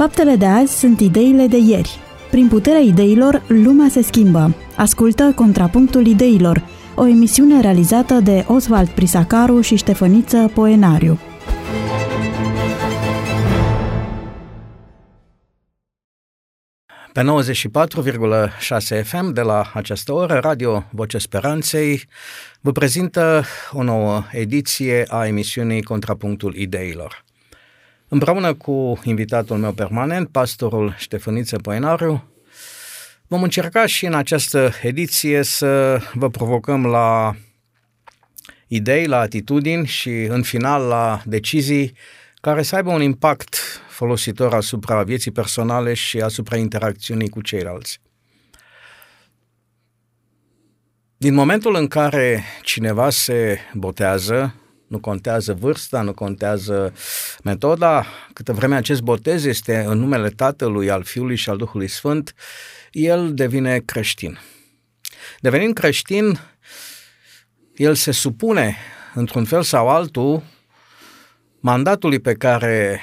Faptele de azi sunt ideile de ieri. Prin puterea ideilor, lumea se schimbă. Ascultă Contrapunctul Ideilor, o emisiune realizată de Oswald Prisacaru și Ștefăniță Poenariu. Pe 94,6 FM de la această oră, Radio Voce Speranței vă prezintă o nouă ediție a emisiunii Contrapunctul Ideilor. Împreună cu invitatul meu permanent, pastorul Ștefăniță Poenariu, vom încerca și în această ediție să vă provocăm la idei, la atitudini și în final la decizii care să aibă un impact folositor asupra vieții personale și asupra interacțiunii cu ceilalți. Din momentul în care cineva se botează, nu contează vârsta, nu contează metoda, câtă vreme acest botez este în numele Tatălui, al Fiului și al Duhului Sfânt, el devine creștin. Devenind creștin, el se supune, într-un fel sau altul, mandatului pe care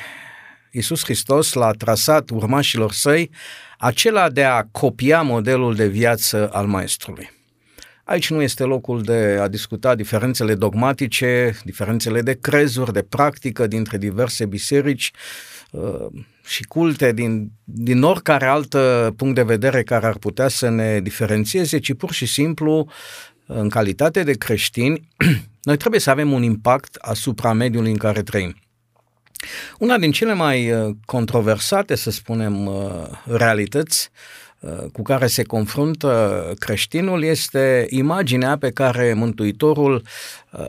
Iisus Hristos l-a trasat urmașilor săi, acela de a copia modelul de viață al Maestrului. Aici nu este locul de a discuta diferențele dogmatice, diferențele de crezuri, de practică dintre diverse biserici uh, și culte din, din oricare alt punct de vedere care ar putea să ne diferențieze, ci pur și simplu, în calitate de creștini, noi trebuie să avem un impact asupra mediului în care trăim. Una din cele mai uh, controversate, să spunem, uh, realități uh, cu care se confruntă creștinul este imaginea pe care Mântuitorul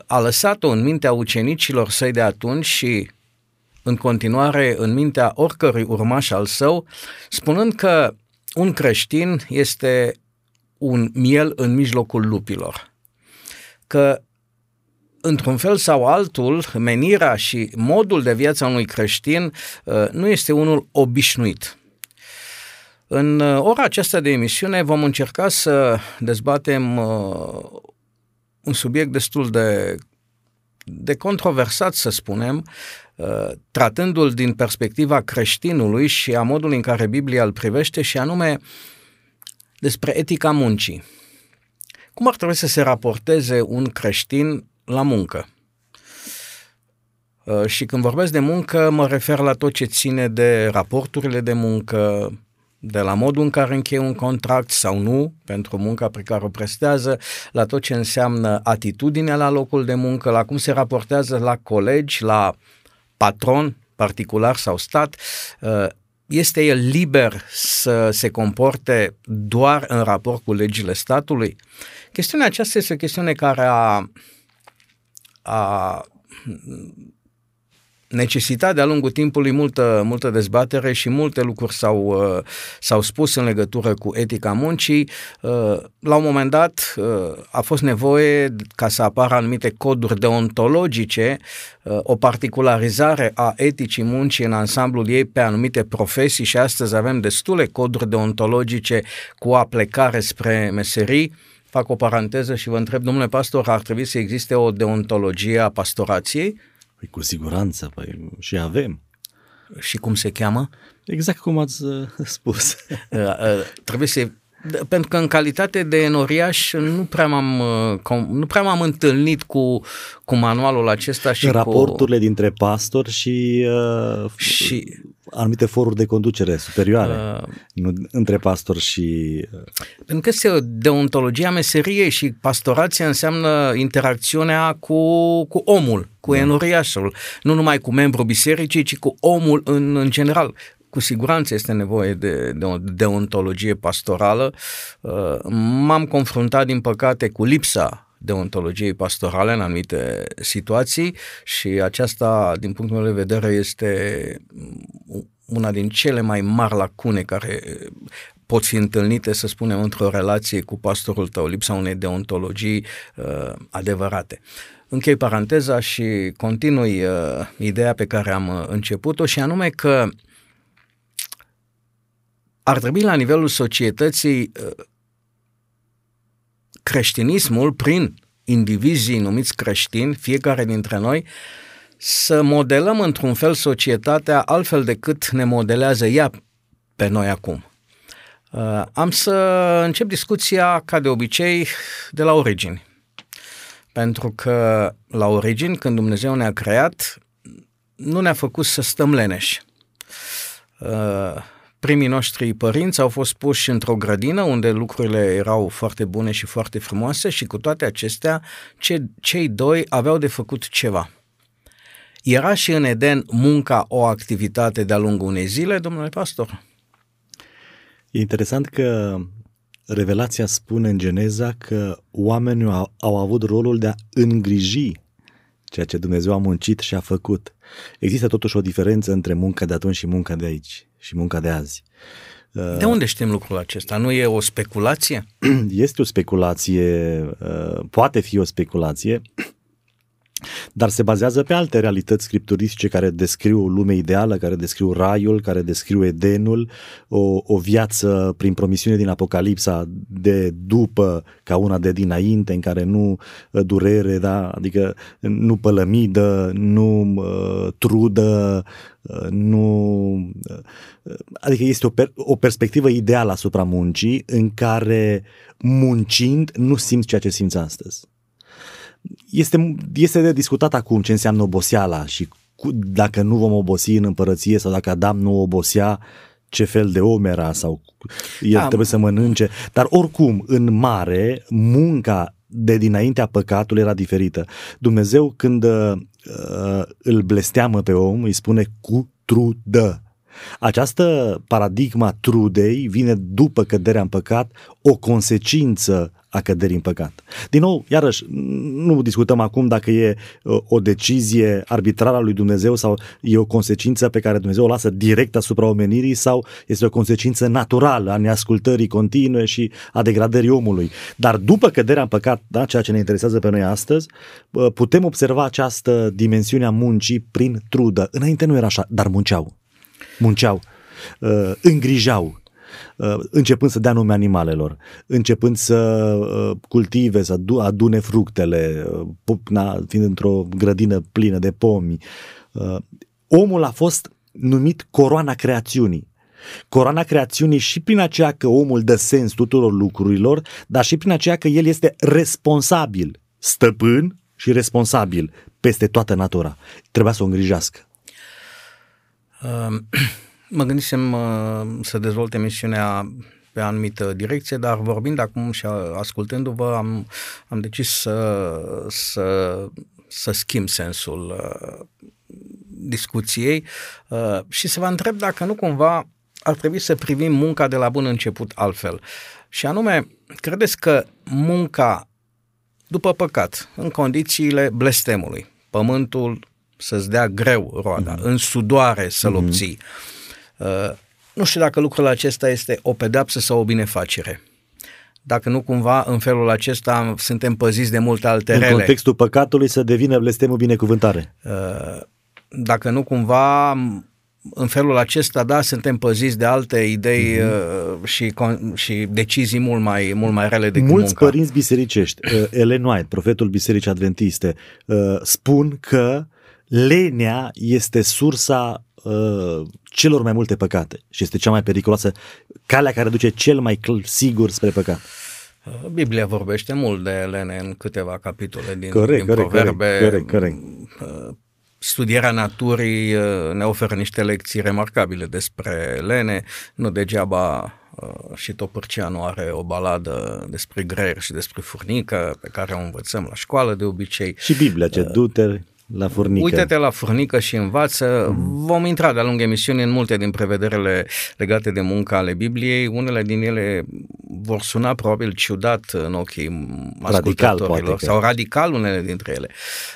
a lăsat-o în mintea ucenicilor săi de atunci și în continuare în mintea oricărui urmaș al său, spunând că un creștin este un miel în mijlocul lupilor. Că într-un fel sau altul, menirea și modul de viață a unui creștin uh, nu este unul obișnuit. În uh, ora aceasta de emisiune vom încerca să dezbatem uh, un subiect destul de, de controversat, să spunem, tratându-l din perspectiva creștinului și a modului în care Biblia îl privește, și anume despre etica muncii. Cum ar trebui să se raporteze un creștin la muncă. Uh, și când vorbesc de muncă, mă refer la tot ce ține de raporturile de muncă, de la modul în care încheie un contract sau nu pentru munca pe care o prestează, la tot ce înseamnă atitudinea la locul de muncă, la cum se raportează la colegi, la patron particular sau stat, uh, este el liber să se comporte doar în raport cu legile statului? Chestiunea aceasta este o chestiune care a a necesitat de-a lungul timpului multă, multă dezbatere și multe lucruri s-au, uh, s-au spus în legătură cu etica muncii. Uh, la un moment dat uh, a fost nevoie ca să apară anumite coduri deontologice, o particularizare a eticii muncii în ansamblul ei pe anumite profesii și astăzi avem destule coduri deontologice cu aplecare spre meserii fac o paranteză și vă întreb, domnule pastor, ar trebui să existe o deontologie a pastorației? Păi cu siguranță, păi și avem. Și cum se cheamă? Exact cum ați uh, spus. Uh, uh, trebuie să pentru că în calitate de enoriaș nu prea m-am, nu prea m-am întâlnit cu, cu manualul acesta și Raporturile cu... dintre pastor și, uh, și anumite foruri de conducere superioare, uh, nu, între pastor și... Uh... Pentru că este deontologia meseriei și pastorația înseamnă interacțiunea cu, cu omul, cu da. enoriașul, nu numai cu membrul bisericii, ci cu omul în, în general cu siguranță este nevoie de, de o deontologie pastorală. Uh, m-am confruntat, din păcate, cu lipsa deontologiei pastorale în anumite situații și aceasta, din punctul meu de vedere, este una din cele mai mari lacune care pot fi întâlnite, să spunem, într-o relație cu pastorul tău, lipsa unei deontologii uh, adevărate. Închei paranteza și continui uh, ideea pe care am uh, început-o și anume că ar trebui la nivelul societății uh, creștinismul prin indivizii numiți creștini, fiecare dintre noi, să modelăm într-un fel societatea altfel decât ne modelează ea pe noi acum. Uh, am să încep discuția, ca de obicei, de la origini. Pentru că la origini, când Dumnezeu ne-a creat, nu ne-a făcut să stăm leneși. Uh, primii noștri părinți au fost puși într-o grădină unde lucrurile erau foarte bune și foarte frumoase și cu toate acestea ce, cei doi aveau de făcut ceva. Era și în Eden munca o activitate de-a lungul unei zile, domnule pastor? E interesant că Revelația spune în Geneza că oamenii au, au avut rolul de a îngriji ceea ce Dumnezeu a muncit și a făcut. Există totuși o diferență între munca de atunci și munca de aici și munca de azi. De unde știm lucrul acesta? Nu e o speculație? Este o speculație, uh, poate fi o speculație, dar se bazează pe alte realități scripturistice care descriu lumea ideală, care descriu raiul, care descriu Edenul, o, o viață prin promisiune din Apocalipsa de după ca una de dinainte, în care nu uh, durere, da? adică nu pălămidă, nu uh, trudă, uh, nu... Uh, adică este o, per, o perspectivă ideală asupra muncii în care muncind nu simți ceea ce simți astăzi este, este de discutat acum ce înseamnă oboseala și cu, dacă nu vom obosi în împărăție sau dacă Adam nu obosea, ce fel de om era sau el da. trebuie să mănânce. Dar oricum, în mare, munca de dinaintea păcatului era diferită. Dumnezeu când uh, îl blesteamă pe om, îi spune cu trudă. Această paradigma trudei vine după căderea în păcat, o consecință a căderii în păcat. Din nou, iarăși, nu discutăm acum dacă e uh, o decizie arbitrară a lui Dumnezeu sau e o consecință pe care Dumnezeu o lasă direct asupra omenirii sau este o consecință naturală a neascultării continue și a degradării omului. Dar după căderea în păcat, da, ceea ce ne interesează pe noi astăzi, uh, putem observa această dimensiune a muncii prin trudă. Înainte nu era așa, dar munceau. Munceau, uh, îngrijau, Uh, începând să dea nume animalelor, începând să uh, cultive, să adune fructele, uh, fiind într-o grădină plină de pomi. Omul a fost numit coroana creațiunii. Coroana creațiunii și prin aceea că omul dă sens tuturor lucrurilor, dar și prin aceea că el este responsabil, stăpân și responsabil peste toată natura. Trebuia să o îngrijească. Um Mă gândisem uh, să dezvolt emisiunea pe anumită direcție, dar vorbind acum și ascultându-vă, am, am decis să, să, să schimb sensul uh, discuției uh, și să vă întreb dacă nu cumva ar trebui să privim munca de la bun început altfel. Și anume, credeți că munca după păcat, în condițiile blestemului, pământul să-ți dea greu roada, mm-hmm. în sudoare să-l mm-hmm. obții, Uh, nu știu dacă lucrul acesta este o pedapsă sau o binefacere. Dacă nu cumva în felul acesta suntem păziți de multe alte în rele. În contextul păcatului să devină blestemul binecuvântare. Uh, dacă nu cumva în felul acesta, da, suntem păziți de alte idei mm-hmm. și, și decizii mult mai, mult mai rele decât Mulți munca. părinți bisericești, Ellen White, profetul bisericii adventiste, spun că lenea este sursa uh, celor mai multe păcate și este cea mai periculoasă, calea care duce cel mai sigur spre păcat. Uh, Biblia vorbește mult de Elene în câteva capitole din, corect, din corect, proverbe. Corect, corect. Uh, studierea naturii uh, ne oferă niște lecții remarcabile despre Elene, nu degeaba și Topârceanu are o baladă despre greier și despre furnică pe care o învățăm la școală de obicei. Și Biblia, ce dute la furnică. Uite-te la furnică și învață. Mm. Vom intra de-a lungul emisiunii în multe din prevederile legate de munca ale Bibliei. Unele din ele vor suna probabil ciudat în ochii ascultătorilor sau radical unele dintre ele.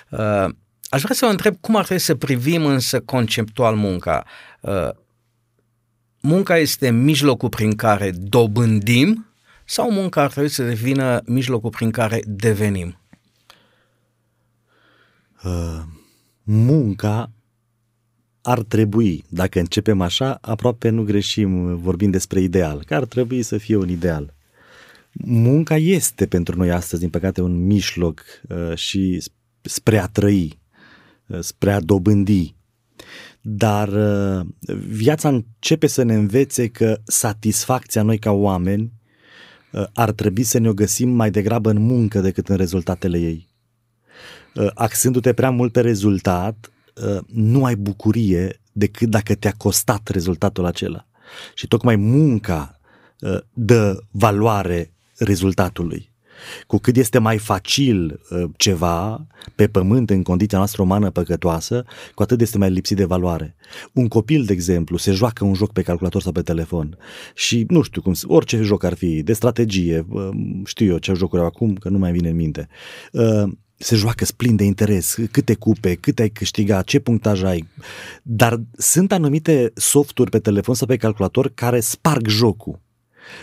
Uh, aș vrea să vă întreb cum ar trebui să privim însă conceptual munca. Uh, munca este mijlocul prin care dobândim sau munca ar trebui să devină mijlocul prin care devenim? Uh, munca ar trebui, dacă începem așa, aproape nu greșim vorbind despre ideal, că ar trebui să fie un ideal. Munca este pentru noi astăzi, din păcate, un mijloc uh, și spre a trăi. spre a dobândi. Dar viața începe să ne învețe că satisfacția noi ca oameni ar trebui să ne o găsim mai degrabă în muncă decât în rezultatele ei. Axându-te prea mult pe rezultat, nu ai bucurie decât dacă te-a costat rezultatul acela. Și tocmai munca uh, dă valoare rezultatului. Cu cât este mai facil uh, ceva pe pământ în condiția noastră umană păcătoasă, cu atât este mai lipsit de valoare. Un copil, de exemplu, se joacă un joc pe calculator sau pe telefon și nu știu cum, orice joc ar fi, de strategie, uh, știu eu ce jocuri au acum, că nu mai vine în minte se joacă splin de interes, câte cupe, cât ai câștigat, ce punctaj ai. Dar sunt anumite softuri pe telefon sau pe calculator care sparg jocul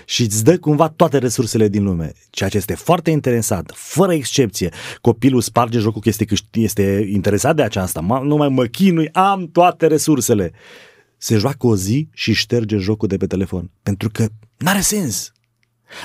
și îți dă cumva toate resursele din lume, ceea ce este foarte interesant, fără excepție. Copilul sparge jocul că este, este interesat de aceasta, nu mai mă chinui, am toate resursele. Se joacă o zi și șterge jocul de pe telefon, pentru că n-are sens.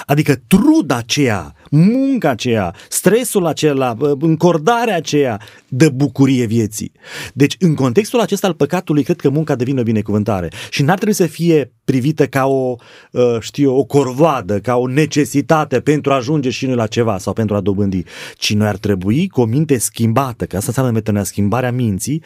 Adică truda aceea, munca aceea, stresul acela, încordarea aceea dă bucurie vieții. Deci, în contextul acesta al păcatului, cred că munca devine o binecuvântare și n-ar trebui să fie privită ca o, ă, știu, o corvoadă, ca o necesitate pentru a ajunge și noi la ceva sau pentru a dobândi, ci noi ar trebui cu o minte schimbată, că asta înseamnă metanoia, schimbarea minții,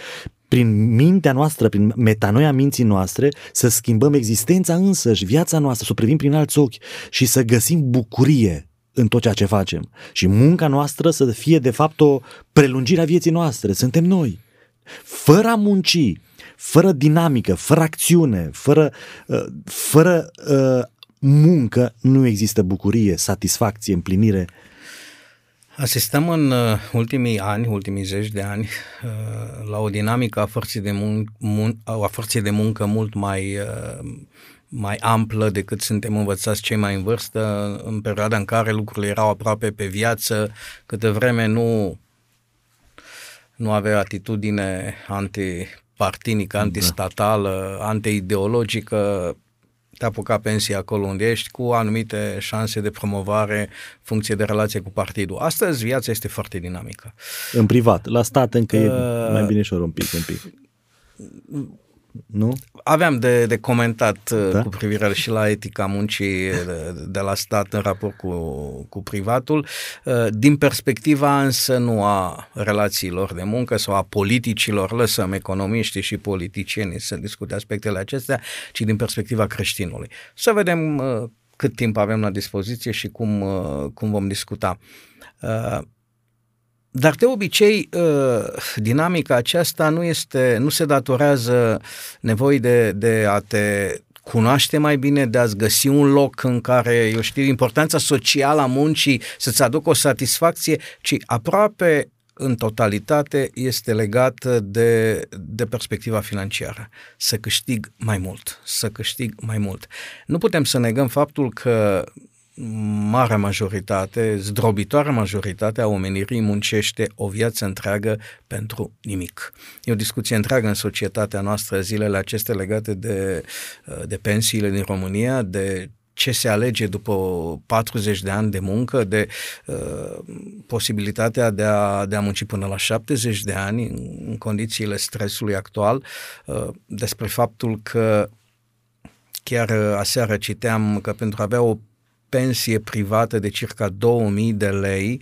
prin mintea noastră, prin metanoia minții noastre, să schimbăm existența însăși, viața noastră, să o privim prin alți ochi și să găsim bucurie în tot ceea ce facem. Și munca noastră să fie, de fapt, o prelungire a vieții noastre. Suntem noi. Fără a munci, fără dinamică, fără acțiune, fără, uh, fără uh, muncă, nu există bucurie, satisfacție, împlinire Asistăm în uh, ultimii ani, ultimii zeci de ani, uh, la o dinamică a forței de, mun- mun- a forței de muncă mult mai, uh, mai amplă decât suntem învățați cei mai în vârstă, în perioada în care lucrurile erau aproape pe viață, câte vreme nu, nu avea atitudine antipartinică, da. antistatală, antiideologică, te apuca pensia acolo unde ești cu anumite șanse de promovare funcție de relație cu partidul. Astăzi viața este foarte dinamică. În privat, la stat încă uh, e mai bine și un pic, un pic. Nu? Aveam de, de comentat uh, da? cu privire și la etica muncii de, de la stat în raport cu, cu privatul, uh, din perspectiva însă nu a relațiilor de muncă sau a politicilor, lăsăm economiștii și politicienii să discute aspectele acestea, ci din perspectiva creștinului. Să vedem uh, cât timp avem la dispoziție și cum, cum vom discuta. Dar de obicei, uh, dinamica aceasta nu, este, nu se datorează nevoii de, de a te cunoaște mai bine, de a-ți găsi un loc în care, eu știu, importanța socială a muncii să-ți aducă o satisfacție, ci aproape în totalitate este legată de, de perspectiva financiară. Să câștig mai mult, să câștig mai mult. Nu putem să negăm faptul că marea majoritate, zdrobitoarea majoritate a omenirii muncește o viață întreagă pentru nimic. E o discuție întreagă în societatea noastră zilele acestea legate de, de pensiile din România, de ce se alege după 40 de ani de muncă, de uh, posibilitatea de a, de a munci până la 70 de ani în, în condițiile stresului actual, uh, despre faptul că chiar aseară citeam că pentru a avea o pensie privată de circa 2000 de lei,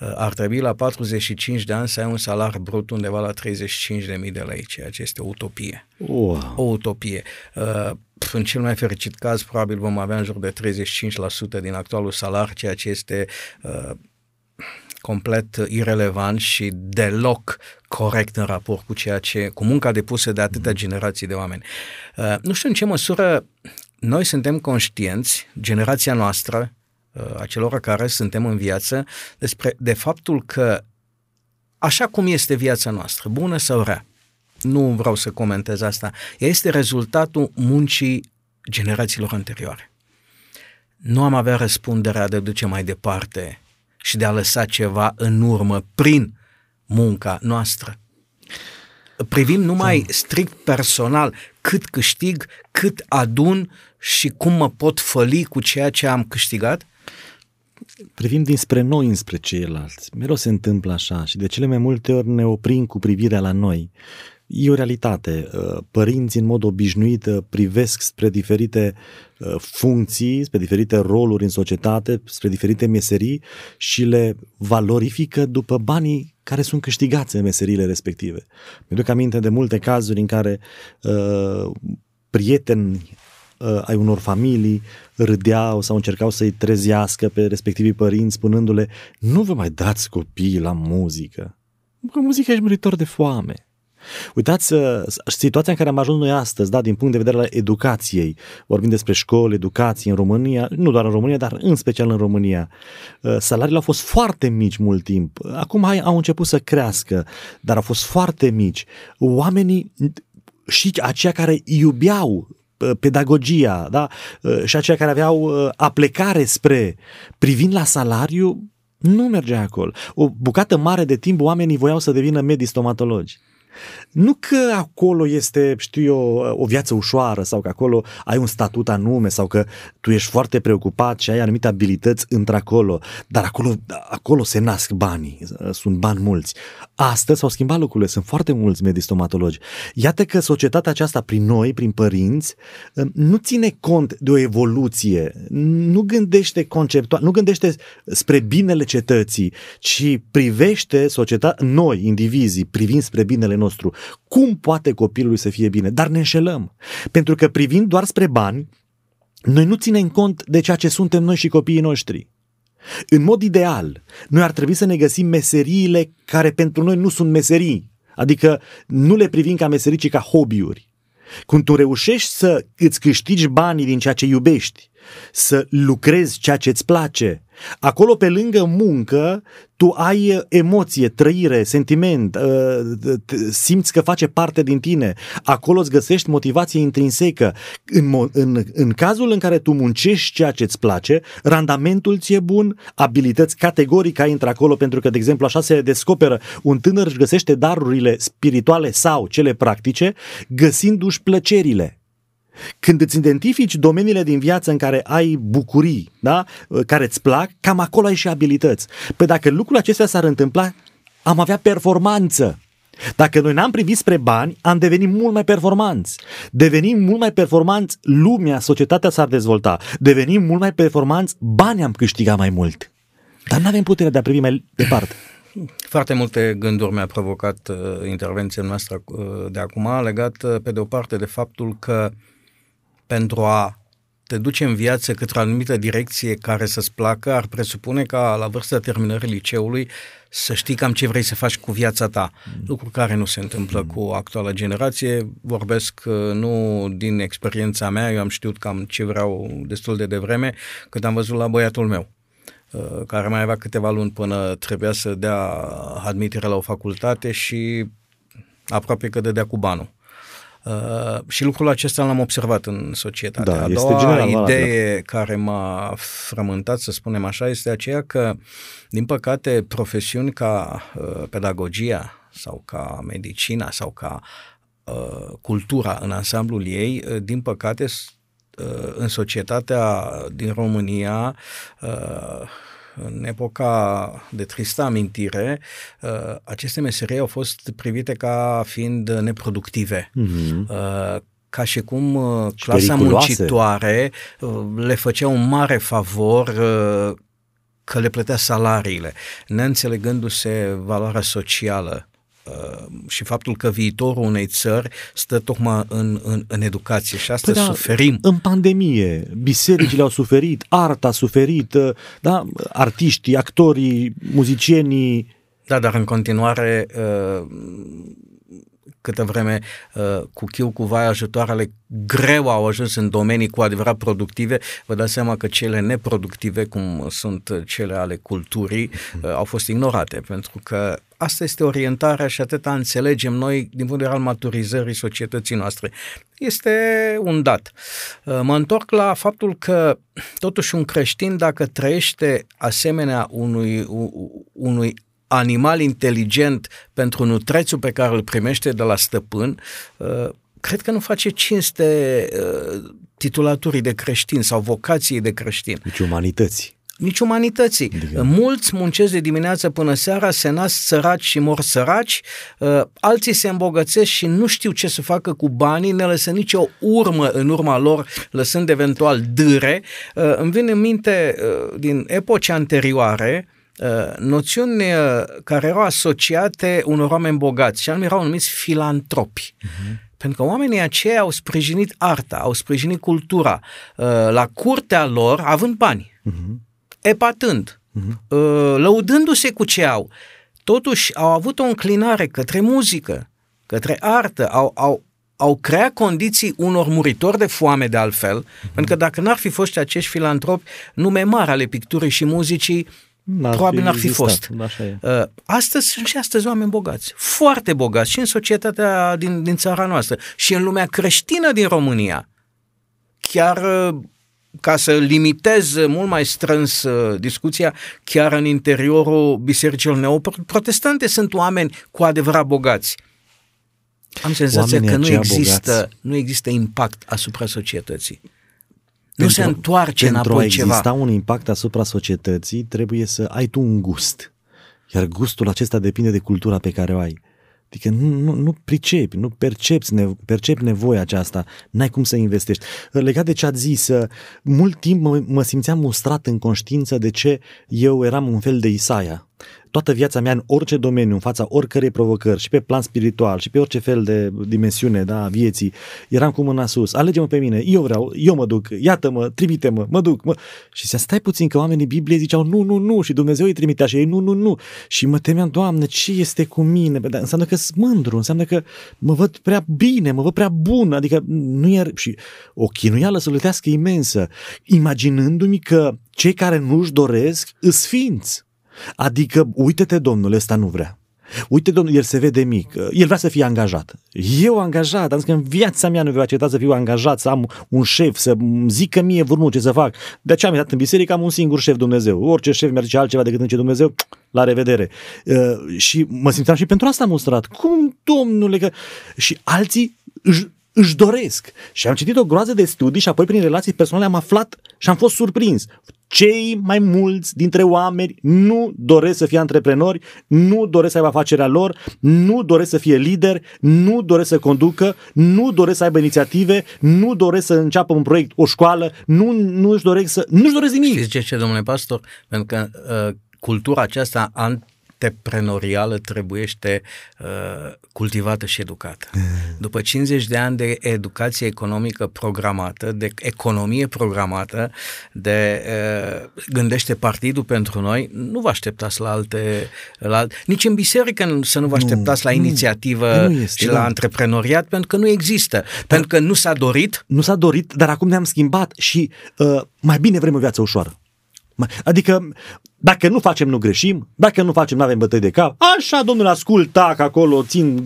uh, ar trebui la 45 de ani să ai un salar brut undeva la 35.000 de lei, ceea ce este o utopie. Wow. O utopie. Uh, în cel mai fericit caz, probabil vom avea în jur de 35% din actualul salar, ceea ce este uh, complet irelevant și deloc corect în raport cu ceea ce, cu munca depusă de atâtea generații de oameni. Uh, nu știu în ce măsură noi suntem conștienți, generația noastră, uh, a celor care suntem în viață, despre de faptul că așa cum este viața noastră, bună sau rea, nu vreau să comentez asta, ea este rezultatul muncii generațiilor anterioare. Nu am avea răspunderea de a duce mai departe și de a lăsa ceva în urmă prin munca noastră. Privim numai strict personal cât câștig, cât adun și cum mă pot făli cu ceea ce am câștigat? privim dinspre noi înspre ceilalți. Mereu se întâmplă așa și de cele mai multe ori ne oprim cu privirea la noi. E o realitate. Uh, părinții în mod obișnuit uh, privesc spre diferite uh, funcții, spre diferite roluri în societate, spre diferite meserii și le valorifică după banii care sunt câștigați în meseriile respective. Mi-aduc aminte de multe cazuri în care uh, prieteni uh, ai unor familii râdeau sau încercau să-i trezească pe respectivii părinți spunându-le nu vă mai dați copiii la muzică. Că muzica ești muritor de foame. Uitați uh, situația în care am ajuns noi astăzi, da, din punct de vedere al educației. Vorbim despre școli, educație în România, nu doar în România, dar în special în România. Uh, salariile au fost foarte mici mult timp. Acum hai, au început să crească, dar au fost foarte mici. Oamenii și aceia care iubeau uh, pedagogia da? și aceia care aveau aplecare spre privind la salariu, nu mergea acolo. O bucată mare de timp oamenii voiau să devină medii stomatologi. Nu că acolo este, știu eu, o viață ușoară sau că acolo ai un statut anume sau că tu ești foarte preocupat și ai anumite abilități într-acolo, dar acolo, acolo se nasc banii, sunt bani mulți. Astăzi s-au schimbat lucrurile, sunt foarte mulți medii stomatologi. Iată că societatea aceasta, prin noi, prin părinți, nu ține cont de o evoluție, nu gândește conceptual, nu gândește spre binele cetății, ci privește societatea, noi, indivizii, privind spre binele nostru. Cum poate copilului să fie bine? Dar ne înșelăm. Pentru că privind doar spre bani, noi nu ținem cont de ceea ce suntem noi și copiii noștri. În mod ideal, noi ar trebui să ne găsim meseriile care pentru noi nu sunt meserii, adică nu le privim ca meserii, ci ca hobby-uri. Când tu reușești să îți câștigi banii din ceea ce iubești, să lucrezi ceea ce îți place, Acolo, pe lângă muncă, tu ai uh, emoție, trăire, sentiment, uh, simți că face parte din tine. Acolo îți găsești motivație intrinsecă. În, în, în cazul în care tu muncești ceea ce îți place, randamentul ți-e bun, abilități categoric ai intră acolo, pentru că, de exemplu, așa se descoperă un tânăr își găsește darurile spirituale sau cele practice, găsindu-și plăcerile. Când îți identifici domeniile din viață în care ai bucurii, da? care îți plac, cam acolo ai și abilități. Păi dacă lucrurile acestea s-ar întâmpla, am avea performanță. Dacă noi n-am privit spre bani, am devenit mult mai performanți. Devenim mult mai performanți, lumea, societatea s-ar dezvolta. Devenim mult mai performanți, bani am câștigat mai mult. Dar nu avem puterea de a privi mai departe. Foarte multe gânduri mi-a provocat uh, intervenția noastră uh, de acum, legat uh, pe de o parte de faptul că uh, pentru a te duce în viață către o anumită direcție care să-ți placă, ar presupune ca la vârsta terminării liceului să știi cam ce vrei să faci cu viața ta. Mm. Lucru care nu se întâmplă mm. cu actuala generație. Vorbesc uh, nu din experiența mea, eu am știut cam ce vreau destul de devreme, când am văzut la băiatul meu uh, care mai avea câteva luni până trebuia să dea admitere la o facultate și aproape că dădea cu banul. Uh, și lucrul acesta l-am observat în societate. Da, A este doua general, idee da. care m-a frământat, să spunem așa, este aceea că, din păcate, profesiuni ca uh, pedagogia sau ca medicina sau ca uh, cultura în ansamblul ei, uh, din păcate, uh, în societatea din România, uh, în epoca de tristă amintire, uh, aceste meserii au fost privite ca fiind neproductive. Mm-hmm ca și cum uh, și clasa periculoase. muncitoare le făcea un mare favor că le plătea salariile, neînțelegându-se valoarea socială Uh, și faptul că viitorul unei țări stă tocmai în, în, în educație și asta păi da, suferim. În pandemie, bisericile au suferit, arta a suferit, uh, da? artiștii, actorii, muzicienii. Da, dar în continuare uh, câtă vreme uh, cu chiu, cu vai, ajutoarele greu au ajuns în domenii cu adevărat productive, vă dați seama că cele neproductive, cum sunt cele ale culturii, uh, au fost ignorate, pentru că asta este orientarea și atâta înțelegem noi din punct de vedere al maturizării societății noastre. Este un dat. Uh, mă întorc la faptul că totuși un creștin, dacă trăiește asemenea unui, unui animal inteligent pentru nutrețul pe care îl primește de la stăpân, uh, cred că nu face cinste uh, titulaturii de creștin sau vocației de creștin. Deci umanității. Nici umanității. Adică. Mulți muncesc de dimineață până seara, se nasc săraci și mor săraci, uh, alții se îmbogățesc și nu știu ce să facă cu banii, ne lăsă nicio urmă în urma lor, lăsând eventual dâre. Uh, îmi vine în minte uh, din epoci anterioare, noțiuni care erau asociate unor oameni bogați și anume erau numiți filantropi. Uh-huh. Pentru că oamenii aceia au sprijinit arta, au sprijinit cultura la curtea lor, având bani. Uh-huh epatând, uh-huh. lăudându-se cu ce au. Totuși au avut o înclinare către muzică, către artă, au, au, au creat condiții unor muritori de foame de altfel, uh-huh. pentru că dacă n-ar fi fost acești filantropi, nume mari ale picturii și muzicii, N-ar probabil fi n-ar fi fost. Așa e. Uh, astăzi sunt și astăzi oameni bogați, foarte bogați și în societatea din, din țara noastră și în lumea creștină din România. Chiar uh, ca să limitez mult mai strâns uh, discuția, chiar în interiorul bisericilor neoprotestante sunt oameni cu adevărat bogați. Am senzația Oamenii că nu există, bogați. nu există impact asupra societății. Nu pentru, se întoarce pentru înapoi ceva. Pentru a exista un impact asupra societății, trebuie să ai tu un gust. Iar gustul acesta depinde de cultura pe care o ai. Adică nu, nu, nu pricepi, nu percepți, nevo- percepi nevoia aceasta, n-ai cum să investești. Legat de ce ați zis, mult timp mă, mă simțeam mustrat în conștiință de ce eu eram un fel de Isaia toată viața mea în orice domeniu, în fața oricărei provocări, și pe plan spiritual, și pe orice fel de dimensiune da, a vieții, eram cu mâna sus, alege-mă pe mine, eu vreau, eu mă duc, iată-mă, trimite-mă, mă duc. Mă. Și se stai puțin că oamenii Bibliei ziceau nu, nu, nu și Dumnezeu îi trimitea și ei nu, nu, nu. Și mă temeam, Doamne, ce este cu mine? Dar înseamnă că sunt mândru, înseamnă că mă văd prea bine, mă văd prea bun, adică nu e... Și o chinuială sălătească imensă, imaginându-mi că cei care nu-și doresc îs sfinți. Adică, uite-te, domnul, ăsta nu vrea. Uite, domnul, el se vede mic, el vrea să fie angajat. Eu angajat, am zis că în viața mea nu voi accepta să fiu angajat, să am un șef, să zică mie vârmul ce să fac. De aceea am dat în biserică, am un singur șef Dumnezeu. Orice șef mi-ar zice altceva decât ce Dumnezeu, la revedere. Uh, și mă simțeam și pentru asta mustrat. Cum, domnule? Că... Și alții își, își doresc. Și am citit o groază de studii și apoi prin relații personale am aflat și am fost surprins cei mai mulți dintre oameni nu doresc să fie antreprenori, nu doresc să aibă afacerea lor, nu doresc să fie lideri, nu doresc să conducă, nu doresc să aibă inițiative, nu doresc să înceapă un proiect, o școală, nu, nu își doresc să, nu își doresc nimic. Știți ce, domnule pastor? Pentru că uh, cultura aceasta antreprenorială trebuiește uh, cultivată și educată. Mm. După 50 de ani de educație economică programată, de economie programată, de uh, gândește partidul pentru noi, nu vă așteptați la alte... La, nici în biserică să nu vă așteptați nu, la inițiativă nu este, și la da. antreprenoriat, pentru că nu există. Dar, pentru că nu s-a dorit. Nu s-a dorit, dar acum ne-am schimbat și uh, mai bine vrem o viață ușoară. Adică, dacă nu facem, nu greșim, dacă nu facem, nu avem bătăi de cap. Așa, domnule, ascult, tac, acolo, țin,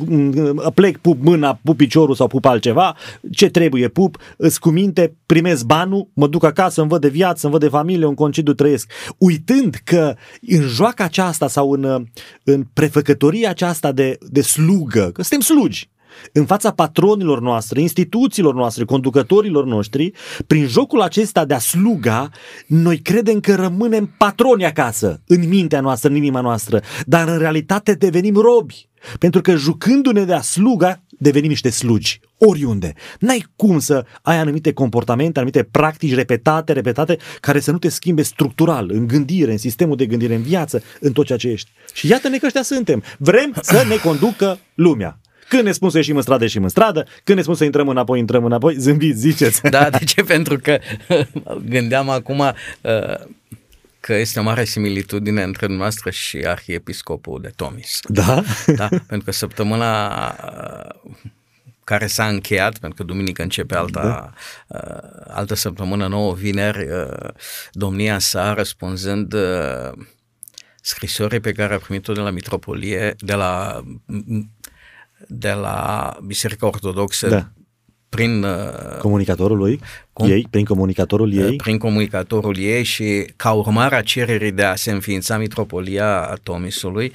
plec, pup mâna, pup piciorul sau pup altceva, ce trebuie, pup, îți cu minte, primesc banul, mă duc acasă, îmi văd de viață, îmi văd de familie, un concediu trăiesc. Uitând că în joaca aceasta sau în, în prefăcătoria aceasta de, de slugă, că suntem slugi, în fața patronilor noastre, instituțiilor noastre, conducătorilor noștri, prin jocul acesta de a sluga, noi credem că rămânem patroni acasă, în mintea noastră, în inima noastră, dar în realitate devenim robi. Pentru că jucându-ne de a sluga, devenim niște slugi, oriunde. N-ai cum să ai anumite comportamente, anumite practici repetate, repetate, care să nu te schimbe structural, în gândire, în sistemul de gândire, în viață, în tot ceea ce ești. Și iată-ne că ăștia suntem. Vrem să ne conducă lumea. Când ne spun să ieșim în stradă, ieșim în stradă. Când ne spun să intrăm înapoi, intrăm înapoi. Zâmbiți, ziceți. Da, de ce? Pentru că gândeam acum uh, că este o mare similitudine între noastră și arhiepiscopul de Tomis. Da? Da, pentru că săptămâna uh, care s-a încheiat, pentru că duminică începe alta, da. uh, altă săptămână nouă, vineri, uh, domnia sa răspunzând uh, scrisorii pe care a primit-o de la mitropolie, de la de la Biserica Ortodoxă da. prin uh, comunicatorul lui Cum? Ei, prin comunicatorul ei? Prin comunicatorul ei și ca urmare a cererii de a se înființa Mitropolia Atomisului,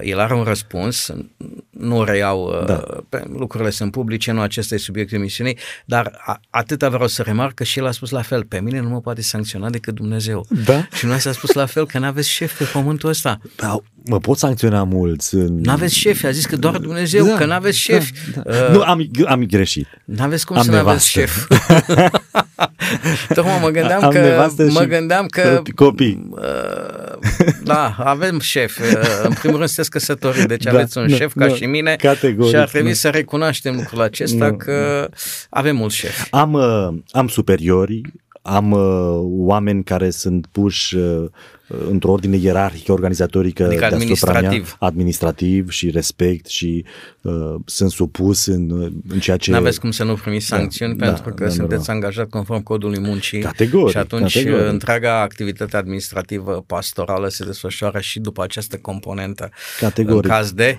el are un răspuns, nu reiau, da. lucrurile sunt publice, nu acesta e subiectul emisiunii, dar atâta vreau să remarc că și el a spus la fel, pe mine nu mă poate sancționa decât Dumnezeu. Da? Și noi s-a spus la fel că n-aveți șef pe pământul ăsta. Da, mă pot sancționa mulți. În... N-aveți șef, a zis că doar Dumnezeu, da, că n-aveți șef. Da, da. Uh, nu, am, am greșit. N-aveți cum am să n-aveți șef. Tocmai mă gândeam am că, mă gândeam că copii. Uh, da, avem șef. Uh, în primul rând sunteți căsătorii, deci da, aveți un nu, șef ca nu, și mine categoric, și ar trebui nu. să recunoaștem lucrul acesta nu, că nu. avem mulți șef. Am, uh, am superiori, am uh, oameni care sunt puși uh, într-o ordine ierarhică organizatorică adică administrativ. Mea, administrativ și respect și uh, sunt supus în, în ceea ce... N-aveți cum să nu primiți da, sancțiuni da, pentru da, că da, sunteți da. angajat conform codului muncii categoric, și atunci categoric. întreaga activitate administrativă pastorală se desfășoară și după această componentă. Categoric. În caz de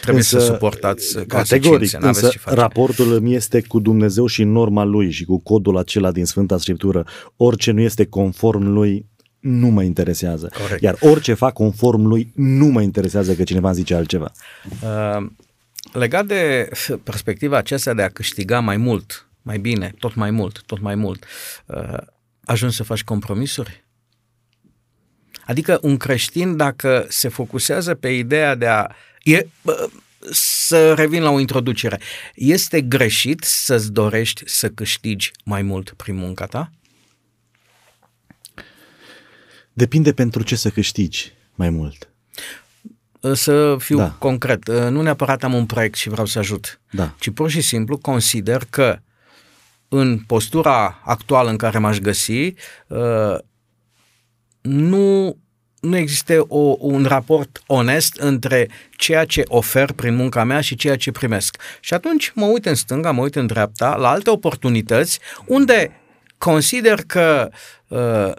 Trebuie însă, să suportați Categoric, însă raportul mi este cu Dumnezeu și norma lui și cu codul acela din Sfânta Scriptură. Orice nu este conform lui, nu mă interesează. Corect. Iar orice fac conform lui, nu mă interesează că cineva zice altceva. Uh, legat de perspectiva aceasta de a câștiga mai mult, mai bine, tot mai mult, tot mai mult, uh, ajungi să faci compromisuri? Adică un creștin, dacă se focusează pe ideea de a E, să revin la o introducere. Este greșit să-ți dorești să câștigi mai mult prin munca ta? Depinde pentru ce să câștigi mai mult. Să fiu da. concret, nu neapărat am un proiect și vreau să ajut, da. ci pur și simplu consider că în postura actuală în care m-aș găsi, nu nu există o, un raport onest între ceea ce ofer prin munca mea și ceea ce primesc. Și atunci mă uit în stânga, mă uit în dreapta, la alte oportunități unde consider că uh,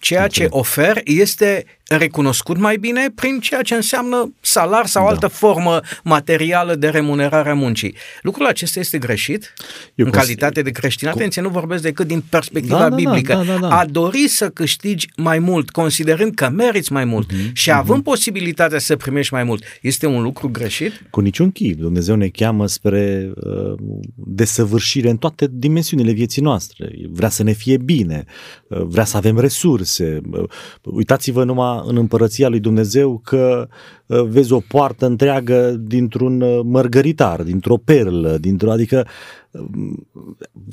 ceea ce ofer este recunoscut mai bine prin ceea ce înseamnă salar sau da. altă formă materială de remunerare a muncii. Lucrul acesta este greșit Eu în calitate de creștin. Atenție, nu vorbesc decât din perspectiva da, da, da, biblică. Da, da, da, da. A dori să câștigi mai mult, considerând că meriți mai mult uh-huh, și având uh-huh. posibilitatea să primești mai mult, este un lucru greșit? Cu niciun chip. Dumnezeu ne cheamă spre uh, desăvârșire în toate dimensiunile vieții noastre. Vrea să ne fie bine, uh, vrea să avem resurse. Uh, uitați-vă numai în împărăția lui Dumnezeu că uh, vezi o poartă întreagă dintr-un uh, mărgăritar, dintr-o perlă, dintr-o, adică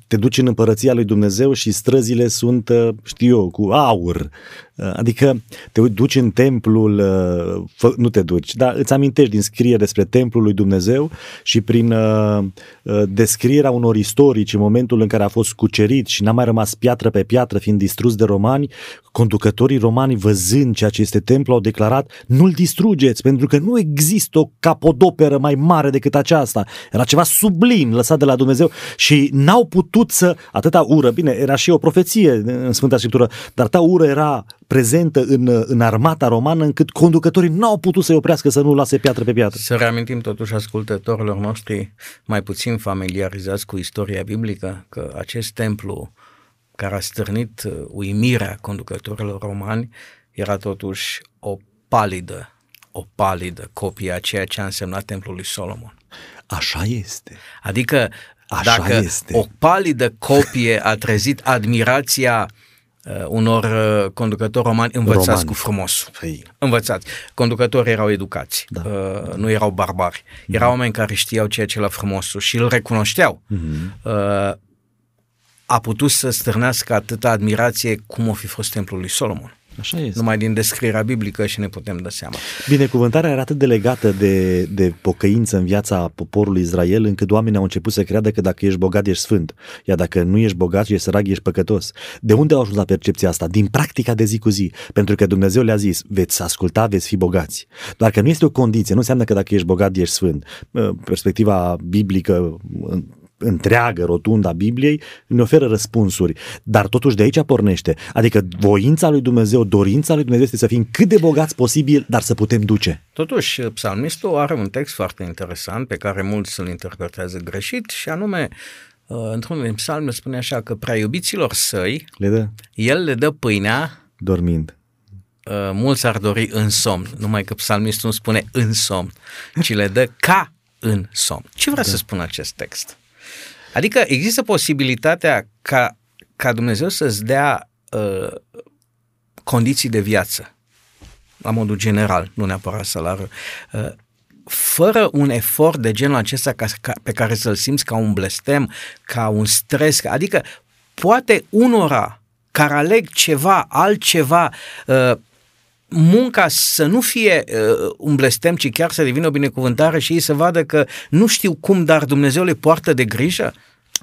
te duci în împărăția lui Dumnezeu și străzile sunt, uh, știu eu, cu aur. Uh, adică te duci în templul, uh, nu te duci, dar îți amintești din scriere despre templul lui Dumnezeu și prin descrierea unor istorici în momentul în care a fost cucerit și n-a mai rămas piatră pe piatră fiind distrus de romani, conducătorii romani văzând ceea ce este templu au declarat nu-l distrugeți pentru că nu există o capodoperă mai mare decât aceasta. Era ceva sublim lăsat de la Dumnezeu Dumnezeu și n-au putut să, atâta ură, bine, era și o profeție în Sfânta Scriptură, dar atâta ură era prezentă în, în armata romană încât conducătorii n-au putut să-i oprească să nu lase piatră pe piatră. Să reamintim totuși ascultătorilor noștri mai puțin familiarizați cu istoria biblică că acest templu care a stârnit uh, uimirea conducătorilor romani era totuși o palidă, o palidă copie a ceea ce a însemnat templul lui Solomon. Așa este. Adică Așa Dacă este. o palidă copie a trezit admirația uh, unor uh, conducători romani învățați romani. cu frumos. Păi. Învățați. Conducătorii erau educați, da. uh, nu erau barbari. Mm-hmm. Erau oameni care știau ceea ce la frumosul și îl recunoșteau. Mm-hmm. Uh, a putut să stârnească atâta admirație cum o fi fost templul lui Solomon. Așa este. Numai din descrierea biblică și ne putem da seama. Binecuvântarea era atât de legată de, de pocăință în viața poporului Israel, încât oamenii au început să creadă că dacă ești bogat, ești sfânt. Iar dacă nu ești bogat și ești sărac, ești păcătos. De unde au ajuns la percepția asta? Din practica de zi cu zi. Pentru că Dumnezeu le-a zis, veți asculta, veți fi bogați. Doar că nu este o condiție, nu înseamnă că dacă ești bogat, ești sfânt. Perspectiva biblică întreagă, rotundă a Bibliei, ne oferă răspunsuri, dar totuși de aici pornește. Adică voința lui Dumnezeu, dorința lui Dumnezeu este să fim cât de bogați posibil, dar să putem duce. Totuși, psalmistul are un text foarte interesant pe care mulți îl interpretează greșit și anume uh, într-unul din psalme spune așa că prea iubiților săi, Le dă el le dă pâinea, dormind. uh, mulți ar dori în somn, numai că psalmistul nu spune în somn, ci le dă ca în somn. Ce vrea da. să spună acest text? Adică există posibilitatea ca, ca Dumnezeu să-ți dea uh, condiții de viață, la modul general, nu neapărat salariu, uh, fără un efort de genul acesta ca, ca, pe care să-l simți ca un blestem, ca un stres, adică poate unora care aleg ceva, altceva, uh, munca să nu fie uh, un blestem, ci chiar să devină o binecuvântare și ei să vadă că nu știu cum, dar Dumnezeu le poartă de grijă?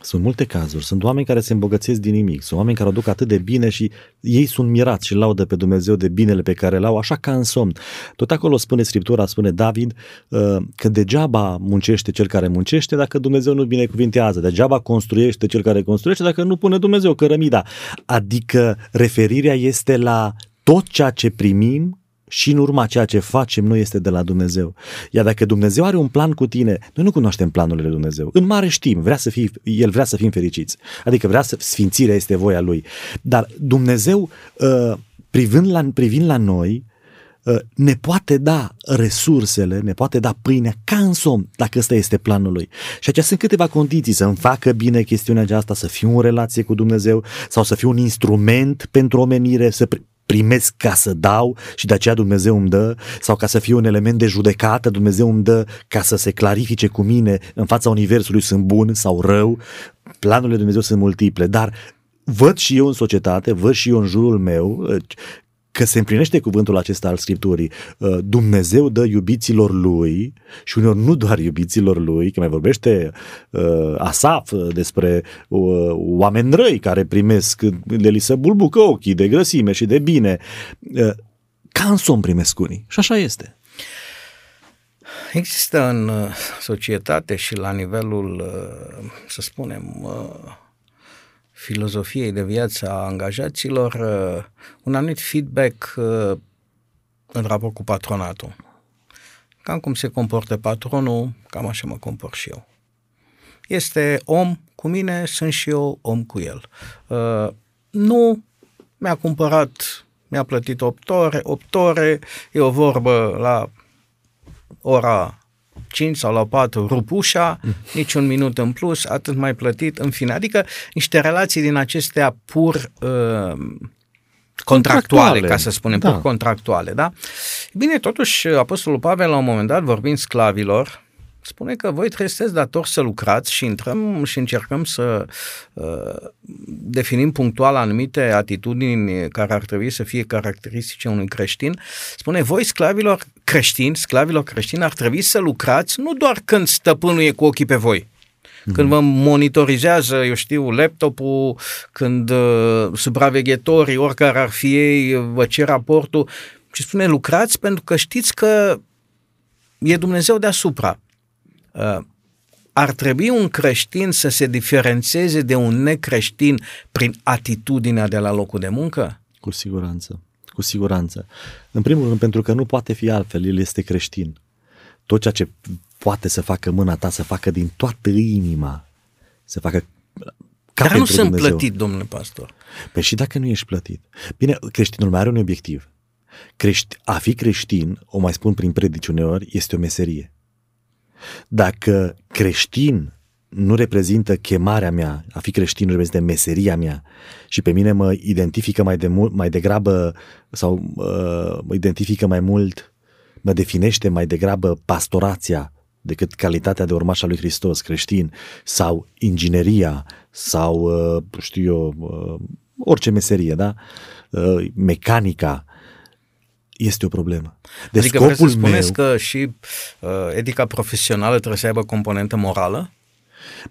Sunt multe cazuri. Sunt oameni care se îmbogățesc din nimic. Sunt oameni care o duc atât de bine și ei sunt mirați și laudă pe Dumnezeu de binele pe care l-au, așa ca în somn. Tot acolo spune Scriptura, spune David, uh, că degeaba muncește cel care muncește dacă Dumnezeu nu binecuvintează. Degeaba construiește cel care construiește dacă nu pune Dumnezeu cărămida. Adică referirea este la tot ceea ce primim și în urma ceea ce facem noi este de la Dumnezeu. Iar dacă Dumnezeu are un plan cu tine, noi nu cunoaștem planurile lui Dumnezeu. În mare știm, vrea să fii, El vrea să fim fericiți. Adică vrea să, sfințirea este voia Lui. Dar Dumnezeu, uh, privind la, privind la noi, uh, ne poate da resursele, ne poate da pâinea ca în somn, dacă ăsta este planul lui. Și acestea sunt câteva condiții să-mi facă bine chestiunea aceasta, să fiu în relație cu Dumnezeu sau să fiu un instrument pentru omenire, să primesc ca să dau și de aceea Dumnezeu îmi dă, sau ca să fie un element de judecată, Dumnezeu îmi dă ca să se clarifice cu mine în fața Universului sunt bun sau rău. Planurile Dumnezeu sunt multiple, dar văd și eu în societate, văd și eu în jurul meu că se împlinește cuvântul acesta al Scripturii. Uh, Dumnezeu dă iubiților lui și uneori nu doar iubiților lui, că mai vorbește uh, Asaf despre uh, oameni răi care primesc, le li se bulbucă ochii de grăsime și de bine. Uh, ca în somn primesc unii. Și așa este. Există în uh, societate și la nivelul, uh, să spunem, filozofiei de viață a angajaților uh, un anumit feedback uh, în raport cu patronatul. Cam cum se comportă patronul, cam așa mă comport și eu. Este om cu mine, sunt și eu om cu el. Uh, nu mi-a cumpărat, mi-a plătit 8 ore, 8 ore, e o vorbă la ora 5 sau la 4 rup ușa, mm. niciun minut în plus, atât mai plătit, în fine. Adică niște relații din acestea pur uh, contractuale, contractuale, ca să spunem, da. pur contractuale, da? Bine, totuși, Apostolul Pavel, la un moment dat, vorbind sclavilor, spune că voi trebuie să dator să lucrați și intrăm și încercăm să uh, definim punctual anumite atitudini care ar trebui să fie caracteristice unui creștin. Spune, voi sclavilor creștini, sclavilor creștini ar trebui să lucrați nu doar când stăpânul e cu ochii pe voi, când vă monitorizează, eu știu, laptopul, când uh, supraveghetorii, oricare ar fi ei, vă cer raportul, și spune lucrați pentru că știți că e Dumnezeu deasupra. Uh, ar trebui un creștin să se diferențeze de un necreștin prin atitudinea de la locul de muncă? Cu siguranță, cu siguranță. În primul rând pentru că nu poate fi altfel, el este creștin. Tot ceea ce poate să facă mâna ta, să facă din toată inima, să facă ca Dar nu sunt Dumnezeu. plătit, domnule pastor. Păi și dacă nu ești plătit? Bine, creștinul mai are un obiectiv. Crești, a fi creștin, o mai spun prin predici uneori, este o meserie. Dacă creștin nu reprezintă chemarea mea, a fi creștin nu reprezintă meseria mea și pe mine mă identifică mai, de mult, mai degrabă sau uh, mă identifică mai mult, mă definește mai degrabă pastorația decât calitatea de urmaș al lui Hristos creștin sau ingineria sau, uh, știu eu, uh, orice meserie, da? Uh, mecanica, este o problemă. De adică scopul vreți să spuneți meu, că și uh, etica profesională trebuie să aibă componentă morală?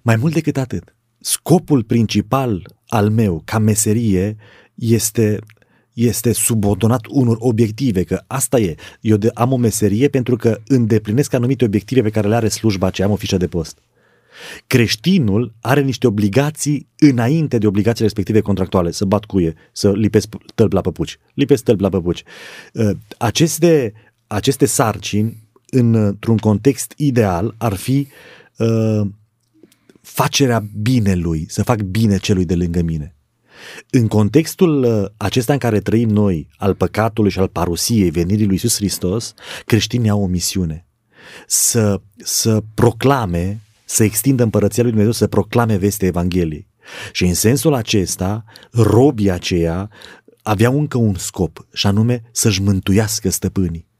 Mai mult decât atât. Scopul principal al meu ca meserie este este subordonat unor obiective, că asta e. Eu de, am o meserie pentru că îndeplinesc anumite obiective pe care le are slujba aceea, am o fișă de post. Creștinul are niște obligații înainte de obligațiile respective contractuale, să bat cuie, să lipesc tălpi la păpuci, lipesc tălpi la păpuci. Uh, aceste, aceste sarcini, într-un context ideal, ar fi uh, facerea binelui, să fac bine celui de lângă mine. În contextul uh, acesta în care trăim noi, al păcatului și al parusiei, venirii lui Iisus Hristos, creștinii au o misiune. Să, să proclame, să extindă împărăția lui Dumnezeu, să proclame vestea Evangheliei. Și în sensul acesta, robii aceia aveau încă un scop, și anume să-și mântuiască stăpânii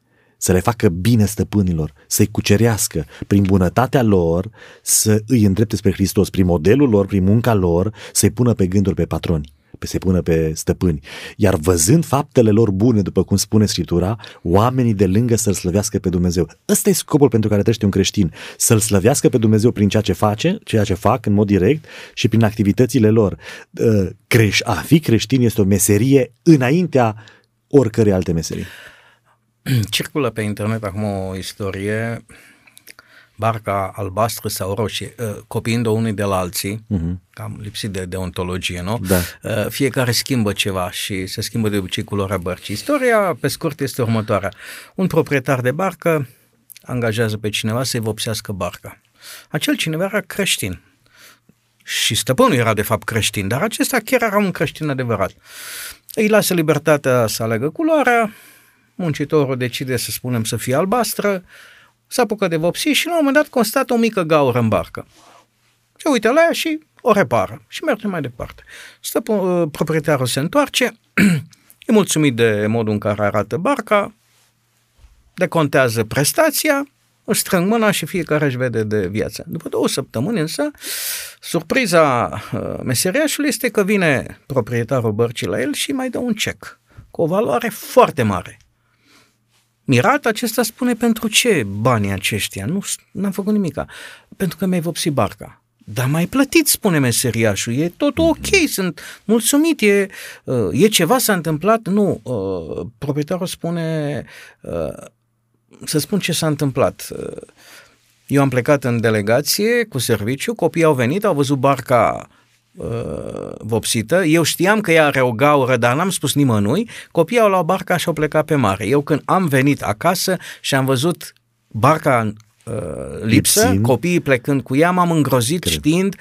să le facă bine stăpânilor, să-i cucerească prin bunătatea lor, să îi îndrepte spre Hristos, prin modelul lor, prin munca lor, să-i pună pe gânduri pe patroni pe se pună pe stăpâni. Iar văzând faptele lor bune, după cum spune Scriptura, oamenii de lângă să-L slăvească pe Dumnezeu. Ăsta e scopul pentru care trăiește un creștin. Să-L slăvească pe Dumnezeu prin ceea ce face, ceea ce fac în mod direct și prin activitățile lor. Ă, creș, a fi creștin este o meserie înaintea oricărei alte meserii. Circulă pe internet acum o istorie, barca albastră sau roșie, uh, copiind-o unii de la alții, uh-huh. cam lipsit de deontologie, nu? Da. Uh, fiecare schimbă ceva și se schimbă de obicei culoarea bărcii. Istoria, pe scurt, este următoarea. Un proprietar de barcă angajează pe cineva să-i vopsească barca. Acel cineva era creștin. Și stăpânul era de fapt creștin, dar acesta chiar era un creștin adevărat. Îi lasă libertatea să aleagă culoarea, muncitorul decide să spunem să fie albastră, se apucă de vopsi și la un moment dat constată o mică gaură în barcă. Se uită la ea și o repară și merge mai departe. Stă, uh, proprietarul se întoarce, e mulțumit de modul în care arată barca, decontează prestația, își strâng mâna și fiecare își vede de viață. După două săptămâni însă, surpriza uh, meseriașului este că vine proprietarul bărcii la el și mai dă un cec cu o valoare foarte mare. Mirat, acesta spune pentru ce banii aceștia? Nu, n-am făcut nimica. Pentru că mi-ai vopsit barca. Dar mai plătit, spune meseriașul, e tot ok, sunt mulțumit, e, uh, e ceva s-a întâmplat? Nu, uh, proprietarul spune, uh, să spun ce s-a întâmplat. Eu am plecat în delegație cu serviciu, copiii au venit, au văzut barca uh, vopsită. Eu știam că ea are o gaură, dar n-am spus nimănui. Copiii au luat barca și au plecat pe mare. Eu când am venit acasă și am văzut barca uh, lipsă, Lipsin. copiii plecând cu ea, m-am îngrozit Cred. știind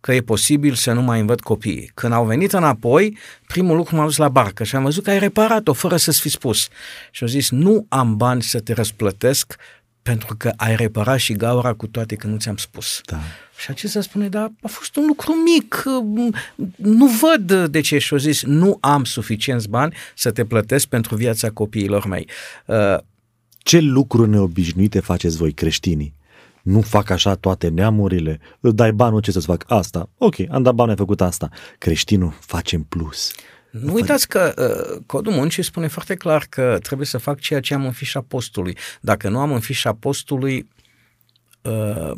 că e posibil să nu mai învăț copiii. Când au venit înapoi, primul lucru m-a dus la barcă și am văzut că ai reparat-o fără să-ți fi spus. Și au zis, nu am bani să te răsplătesc pentru că ai reparat și gaura cu toate că nu ți-am spus. Da. Și acesta spune, da, a fost un lucru mic, nu văd de ce. Și-o zis, nu am suficienți bani să te plătesc pentru viața copiilor mei. Uh, ce lucruri neobișnuite faceți voi creștinii? Nu fac așa toate neamurile, îți dai banul, ce să-ți fac? Asta. Ok, am dat bani, ai făcut asta. Creștinul face în plus. Nu uitați că uh, codul muncii spune foarte clar că trebuie să fac ceea ce am în fișa postului. Dacă nu am în fișa postului, uh,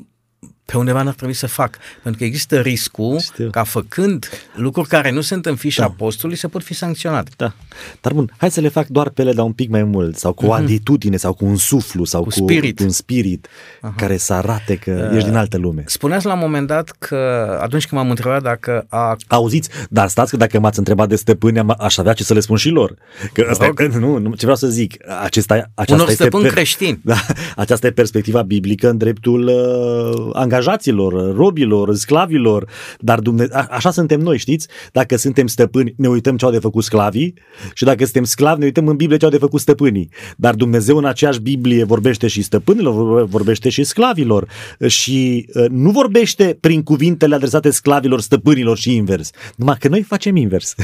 pe undeva n-ar trebui să fac. Pentru că există riscul Știu. ca făcând lucruri care nu sunt în fișa da. postului să pot fi sancționat. Da. Dar bun, hai să le fac doar pe ele, dar un pic mai mult, sau cu mm-hmm. o mhm. atitudine, sau cu un suflu, sau cu, cu, spirit. cu un spirit Aha. care să arate că uh, ești din altă lume. Spuneați la un moment dat că atunci când m-am întrebat dacă a... Auziți, dar stați că dacă m-ați întrebat de stăpâni, aș avea ce să le spun și lor. Că asta e, nu, nu, ce vreau să zic, acesta, aceasta Unor este stăpân per, creștin. Da, aceasta e perspectiva biblică în dreptul uh, angajaților, robilor, sclavilor, dar Dumne... A, așa suntem noi, știți? Dacă suntem stăpâni, ne uităm ce au de făcut sclavii și dacă suntem sclavi, ne uităm în Biblie ce au de făcut stăpânii. Dar Dumnezeu în aceeași Biblie vorbește și stăpânilor, vorbește și sclavilor și uh, nu vorbește prin cuvintele adresate sclavilor, stăpânilor și invers. Numai că noi facem invers.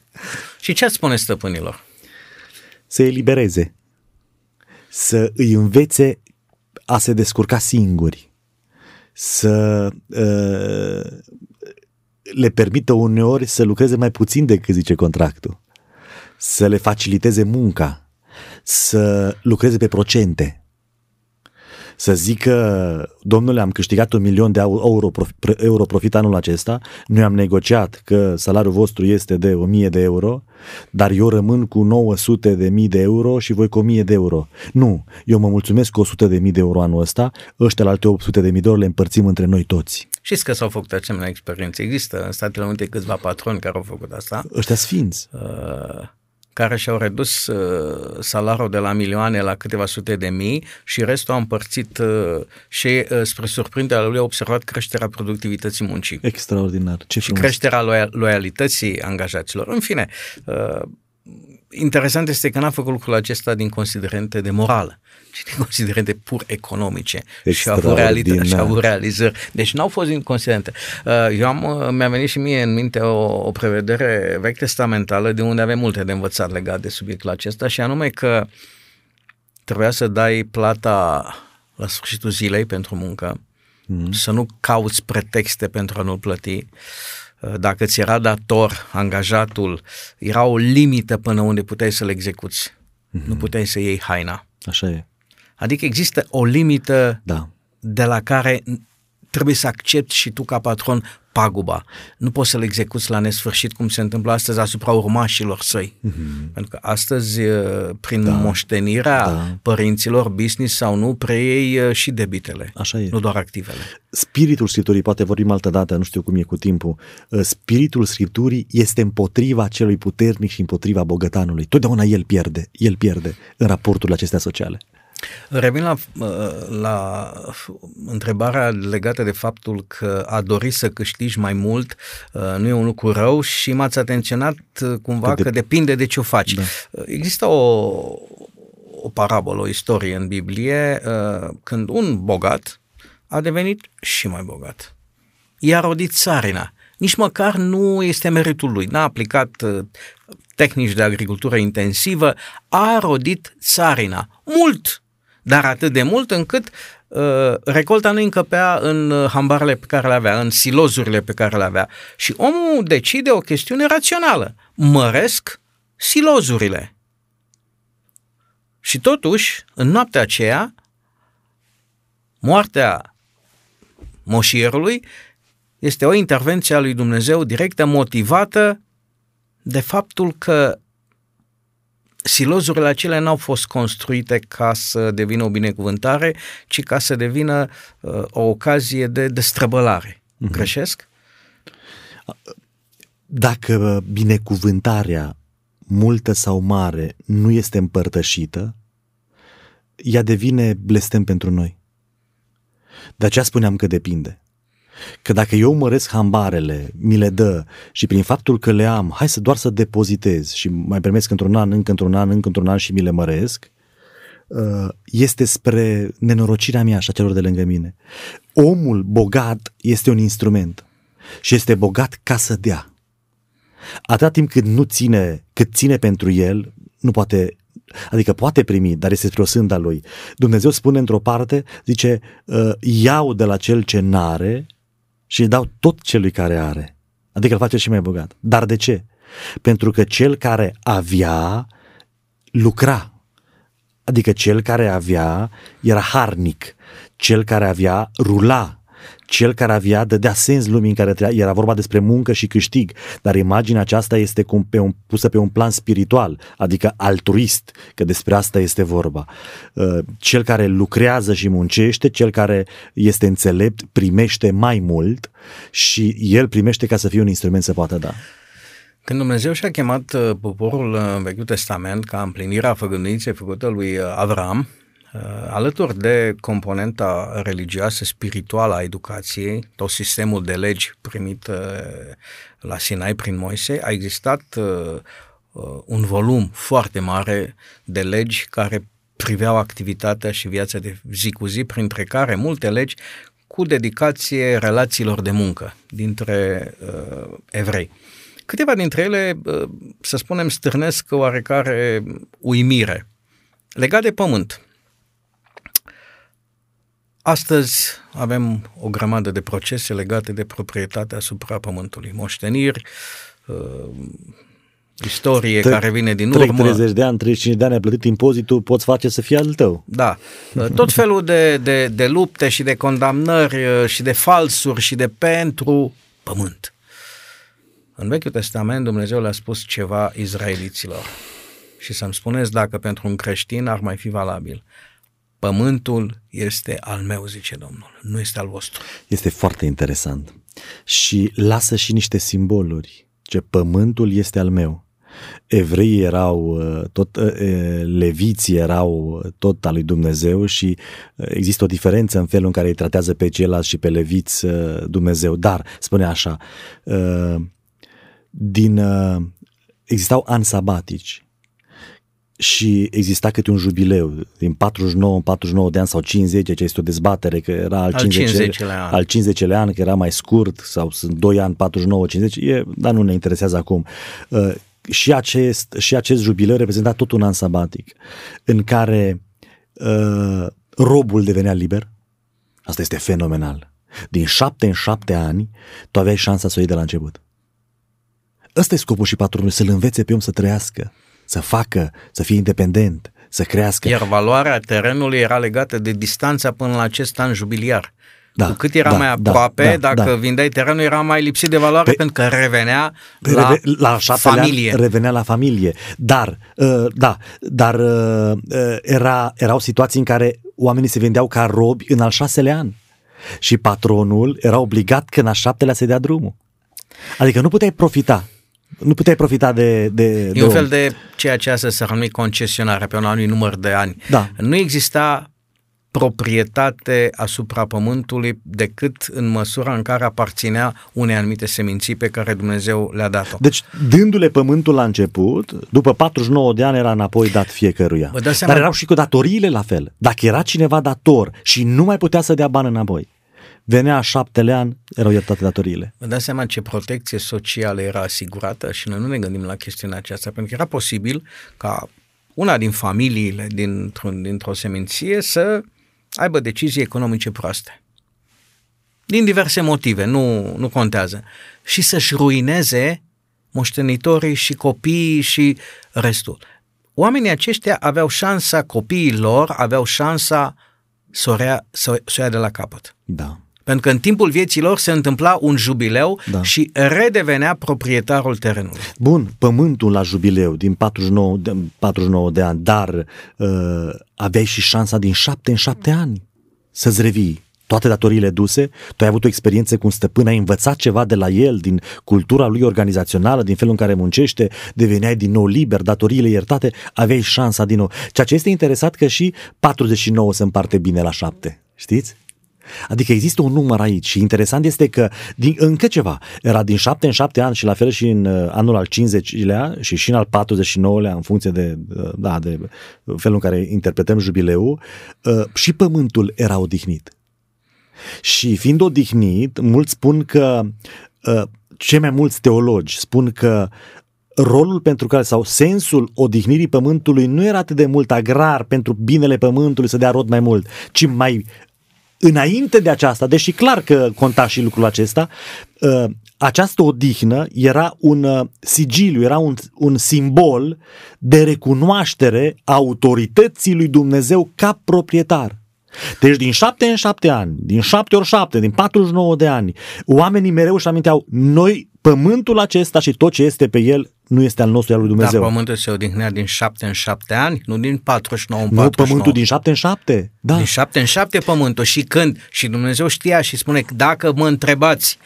și ce spune stăpânilor? Să elibereze, să îi învețe a se descurca singuri să uh, le permită uneori să lucreze mai puțin decât zice contractul, să le faciliteze munca, să lucreze pe procente, să zică, domnule, am câștigat un milion de euro, euro profit anul acesta, noi am negociat că salariul vostru este de 1000 de euro, dar eu rămân cu 900 de mii de euro și voi cu 1000 de euro. Nu, eu mă mulțumesc cu 100 de mii de euro anul ăsta, ăștia la alte 800 de mii de euro le împărțim între noi toți. Știți că s-au făcut asemenea experiențe. Există în Statele Unite câțiva patroni care au făcut asta. Ăștia sfinți. Uh care și-au redus uh, salariul de la milioane la câteva sute de mii și restul au împărțit uh, și uh, spre surprinderea lui a observat creșterea productivității muncii. Extraordinar. Ce și frumos. creșterea loia- loialității angajaților. În fine, uh, interesant este că n-a făcut lucrul acesta din considerente de morală, ci din considerente pur economice și a avut, realitate, și a avut realizări. Deci n-au fost din considerente. Uh, Eu am, uh, mi-a venit și mie în minte o, o prevedere vechi testamentală de unde avem multe de învățat legat de subiectul acesta și anume că trebuia să dai plata la sfârșitul zilei pentru muncă, mm. să nu cauți pretexte pentru a nu plăti. Dacă ți era dator angajatul, era o limită până unde puteai să-l execuți. Mm-hmm. Nu puteai să iei haina. Așa e. Adică există o limită Da. de la care trebuie să accepti și tu ca patron paguba. Nu poți să-l execuți la nesfârșit cum se întâmplă astăzi asupra urmașilor săi. Mm-hmm. Pentru că astăzi, prin da. moștenirea da. părinților, business sau nu, preiei și debitele, Așa e. nu doar activele. Spiritul Scripturii, poate vorbim altă dată, nu știu cum e cu timpul, spiritul Scripturii este împotriva celui puternic și împotriva bogătanului. Totdeauna el pierde, el pierde în raporturile acestea sociale. Revin la, la întrebarea legată de faptul că a dori să câștigi mai mult nu e un lucru rău și m-ați atenționat cumva că, de... că depinde de ce o faci. Da. Există o, o parabolă, o istorie în Biblie când un bogat a devenit și mai bogat. I-a rodit țarina. Nici măcar nu este meritul lui. N-a aplicat tehnici de agricultură intensivă, a rodit țarina. Mult! Dar atât de mult încât uh, recolta nu încăpea în hambarele pe care le avea, în silozurile pe care le avea. Și omul decide o chestiune rațională. Măresc silozurile. Și totuși, în noaptea aceea, moartea moșierului este o intervenție a lui Dumnezeu directă, motivată de faptul că silozurile acelea n-au fost construite ca să devină o binecuvântare, ci ca să devină uh, o ocazie de destrăbălare. Uh-huh. Greșesc? Dacă binecuvântarea, multă sau mare, nu este împărtășită, ea devine blestem pentru noi. De aceea spuneam că depinde. Că dacă eu măresc hambarele, mi le dă și prin faptul că le am, hai să doar să depozitez și mai primesc într-un an, încă într-un an, încă într-un an și mi le măresc, este spre nenorocirea mea și a celor de lângă mine. Omul bogat este un instrument și este bogat ca să dea. Atâta timp cât nu ține, cât ține pentru el, nu poate Adică poate primi, dar este spre o sânda lui. Dumnezeu spune într-o parte, zice, iau de la cel ce n-are și îi dau tot celui care are. Adică îl face și mai bogat. Dar de ce? Pentru că cel care avea, lucra. Adică cel care avea era harnic. Cel care avea, rula. Cel care avea dădea sens lumii în care trăia. Era vorba despre muncă și câștig. Dar imaginea aceasta este cum pe un, pusă pe un plan spiritual, adică altruist, că despre asta este vorba. Cel care lucrează și muncește, cel care este înțelept, primește mai mult și el primește ca să fie un instrument să poată da. Când Dumnezeu și-a chemat poporul în Vechiul Testament ca împlinirea făgăduinței făcută lui Avram, alături de componenta religioasă, spirituală a educației, tot sistemul de legi primit la Sinai prin Moise, a existat un volum foarte mare de legi care priveau activitatea și viața de zi cu zi, printre care multe legi cu dedicație relațiilor de muncă dintre uh, evrei. Câteva dintre ele, uh, să spunem, stârnesc oarecare uimire. Legat de pământ. Astăzi avem o grămadă de procese legate de proprietatea asupra pământului, moșteniri, uh, istorie Tre- care vine din trec urmă. 30 de ani, 35 de ani ai plătit impozitul, poți face să fie al tău. Da. Tot felul de, de, de lupte și de condamnări și de falsuri și de pentru pământ. În Vechiul Testament Dumnezeu le-a spus ceva izraeliților. Și să-mi spuneți dacă pentru un creștin ar mai fi valabil. Pământul este al meu, zice Domnul, nu este al vostru. Este foarte interesant. Și lasă și niște simboluri. Ce pământul este al meu. evreii erau tot, leviții erau tot al lui Dumnezeu și există o diferență în felul în care îi tratează pe ceilalți și pe leviți Dumnezeu. Dar, spune așa, din, existau ani sabatici și exista câte un jubileu din 49 în 49 de ani sau 50, ce este o dezbatere că era al, al 50 lea an. al 50 an, că era mai scurt sau sunt 2 ani 49 50, e, dar nu ne interesează acum. Uh, și acest, și acest jubileu reprezenta tot un an sabatic în care uh, robul devenea liber. Asta este fenomenal. Din șapte în șapte ani, tu aveai șansa să o iei de la început. Ăsta e scopul și patronul, să-l învețe pe om să trăiască să facă, să fie independent, să crească. Iar valoarea terenului era legată de distanța până la acest an jubiliar. Da, Cu cât era da, mai da, aproape, da, da, dacă da. vindeai terenul, era mai lipsit de valoare pe, pentru că revenea pe la, reve, la familie. Ani, revenea la familie. Dar, uh, da, dar uh, uh, era, erau situații în care oamenii se vindeau ca robi în al șaselea an. Și patronul era obligat că în al șaptelea să dea drumul. Adică nu puteai profita nu puteai profita de, de E de un fel de ceea ce astăzi s-ar numi concesionare pe un anumit număr de ani. Da. Nu exista proprietate asupra pământului decât în măsura în care aparținea unei anumite seminții pe care Dumnezeu le-a dat-o. Deci, dându-le pământul la început, după 49 de ani era înapoi dat fiecăruia. Dar erau și cu datoriile la fel. Dacă era cineva dator și nu mai putea să dea bani înapoi, venea a șaptele an, erau iertate datoriile. Vă dați seama ce protecție socială era asigurată și noi nu ne gândim la chestiunea aceasta, pentru că era posibil ca una din familiile dintr-o, dintr-o seminție să aibă decizii economice proaste. Din diverse motive, nu, nu contează. Și să-și ruineze moștenitorii și copiii și restul. Oamenii aceștia aveau șansa, copiii lor aveau șansa să o, rea, să, să o ia de la capăt. Da. Pentru că în timpul vieții lor se întâmpla un jubileu da. și redevenea proprietarul terenului. Bun, pământul la jubileu din 49 de, 49 de ani, dar uh, aveai și șansa din șapte în șapte ani să-ți revii toate datoriile duse, tu ai avut o experiență cu un stăpân, ai învățat ceva de la el, din cultura lui organizațională, din felul în care muncește, deveneai din nou liber, datoriile iertate, aveai șansa din nou. Ceea ce este interesat că și 49 se împarte bine la șapte, știți? Adică există un număr aici și interesant este că din, încă ceva, era din 7 în 7 ani și la fel și în uh, anul al 50-lea și și în al 49-lea în funcție de, uh, da, de felul în care interpretăm jubileul, uh, și pământul era odihnit. Și fiind odihnit, mulți spun că cei mai mulți teologi spun că rolul pentru care, sau sensul odihnirii pământului nu era atât de mult agrar pentru binele pământului să dea rod mai mult, ci mai înainte de aceasta, deși clar că conta și lucrul acesta, uh, această odihnă era un uh, sigiliu, era un, un simbol de recunoaștere a autorității lui Dumnezeu ca proprietar. Deci din șapte în șapte ani, din șapte ori șapte, din 49 de ani, oamenii mereu își aminteau, noi, pământul acesta și tot ce este pe el, nu este al nostru, al lui Dumnezeu. Dar pământul se odihnea din șapte în șapte ani, nu din 49 în 49. Nu, pământul din șapte în șapte. Da. Din șapte în șapte pământul. Și când? Și Dumnezeu știa și spune, dacă mă întrebați,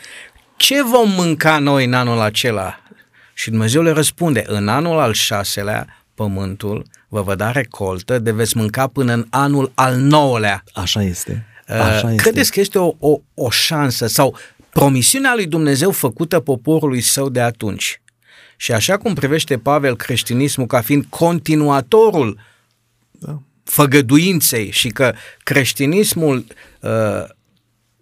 ce vom mânca noi în anul acela? Și Dumnezeu le răspunde, în anul al șaselea, pământul vă va da recoltă de veți mânca până în anul al nouălea. Așa este. Uh, Așa este. Credeți că este o, o, o șansă sau promisiunea lui Dumnezeu făcută poporului său de atunci? Și așa cum privește Pavel creștinismul ca fiind continuatorul da. făgăduinței și că creștinismul uh,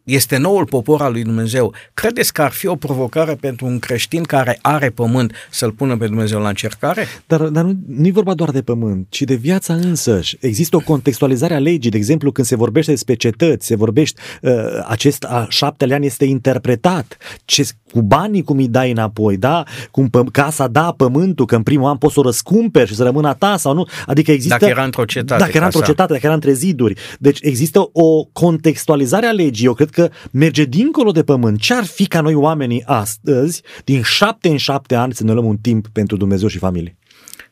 este noul popor al lui Dumnezeu. Credeți că ar fi o provocare pentru un creștin care are pământ să-l pună pe Dumnezeu la încercare? Dar, dar nu, nu e vorba doar de pământ, ci de viața însăși. Există o contextualizare a legii, de exemplu, când se vorbește despre cetăți, se vorbește, uh, acest a șaptele an este interpretat, ce, cu banii cum îi dai înapoi, da? Cum pă- casa da pământul, că în primul an poți să o răscumperi și să rămână a ta sau nu. Adică există... Dacă era într-o cetate. Dacă era într-o cetate, dacă era între ziduri. Deci există o contextualizare a legii. Eu cred că merge dincolo de pământ. Ce ar fi ca noi oamenii astăzi, din șapte în șapte ani, să ne luăm un timp pentru Dumnezeu și familie?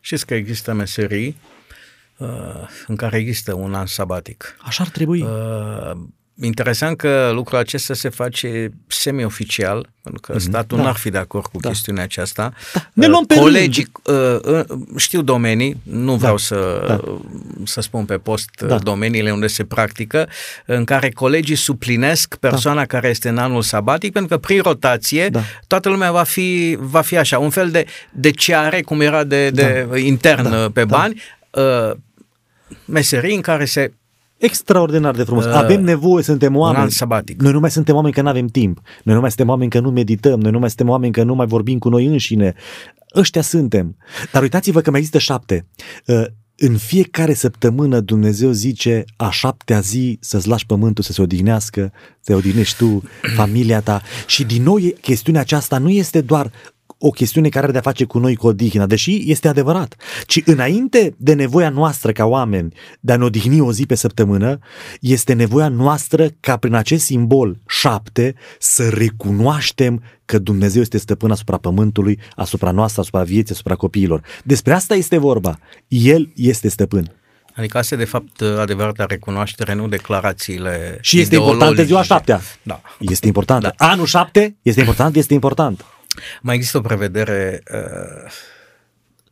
Știți că există meserii uh, în care există un an sabatic. Așa ar trebui. Uh, interesant că lucrul acesta se face semi-oficial, pentru că mm-hmm. statul da. n-ar fi de acord cu da. chestiunea aceasta. Da. Ne luăm pe Colegii, uh, uh, știu domenii, nu vreau da. să, da. să spun pe post da. domeniile unde se practică, în care colegii suplinesc persoana da. care este în anul sabatic, pentru că prin rotație da. toată lumea va fi, va fi așa, un fel de, de ceare, cum era de, de da. intern da. pe da. bani, uh, meserii în care se extraordinar de frumos. Uh, Avem nevoie, suntem oameni. Un sabatic. Noi nu mai suntem oameni că nu avem timp. Noi nu mai suntem oameni că nu medităm. Noi nu mai suntem oameni că nu mai vorbim cu noi înșine. Ăștia suntem. Dar uitați-vă că mai există șapte. Uh, în fiecare săptămână Dumnezeu zice a șaptea zi să-ți lași pământul să se odihnească, să te odihnești tu, familia ta. Și din nou chestiunea aceasta nu este doar o chestiune care are de-a face cu noi cu odihna, deși este adevărat, ci înainte de nevoia noastră ca oameni de a ne odihni o zi pe săptămână, este nevoia noastră ca prin acest simbol șapte să recunoaștem că Dumnezeu este stăpân asupra pământului, asupra noastră, asupra vieții, asupra copiilor. Despre asta este vorba. El este stăpân. Adică asta e de fapt adevărata recunoaștere, nu declarațiile Și este importantă ziua șaptea. Da. Este important. Da. Anul șapte este important, este important. Mai există o prevedere uh,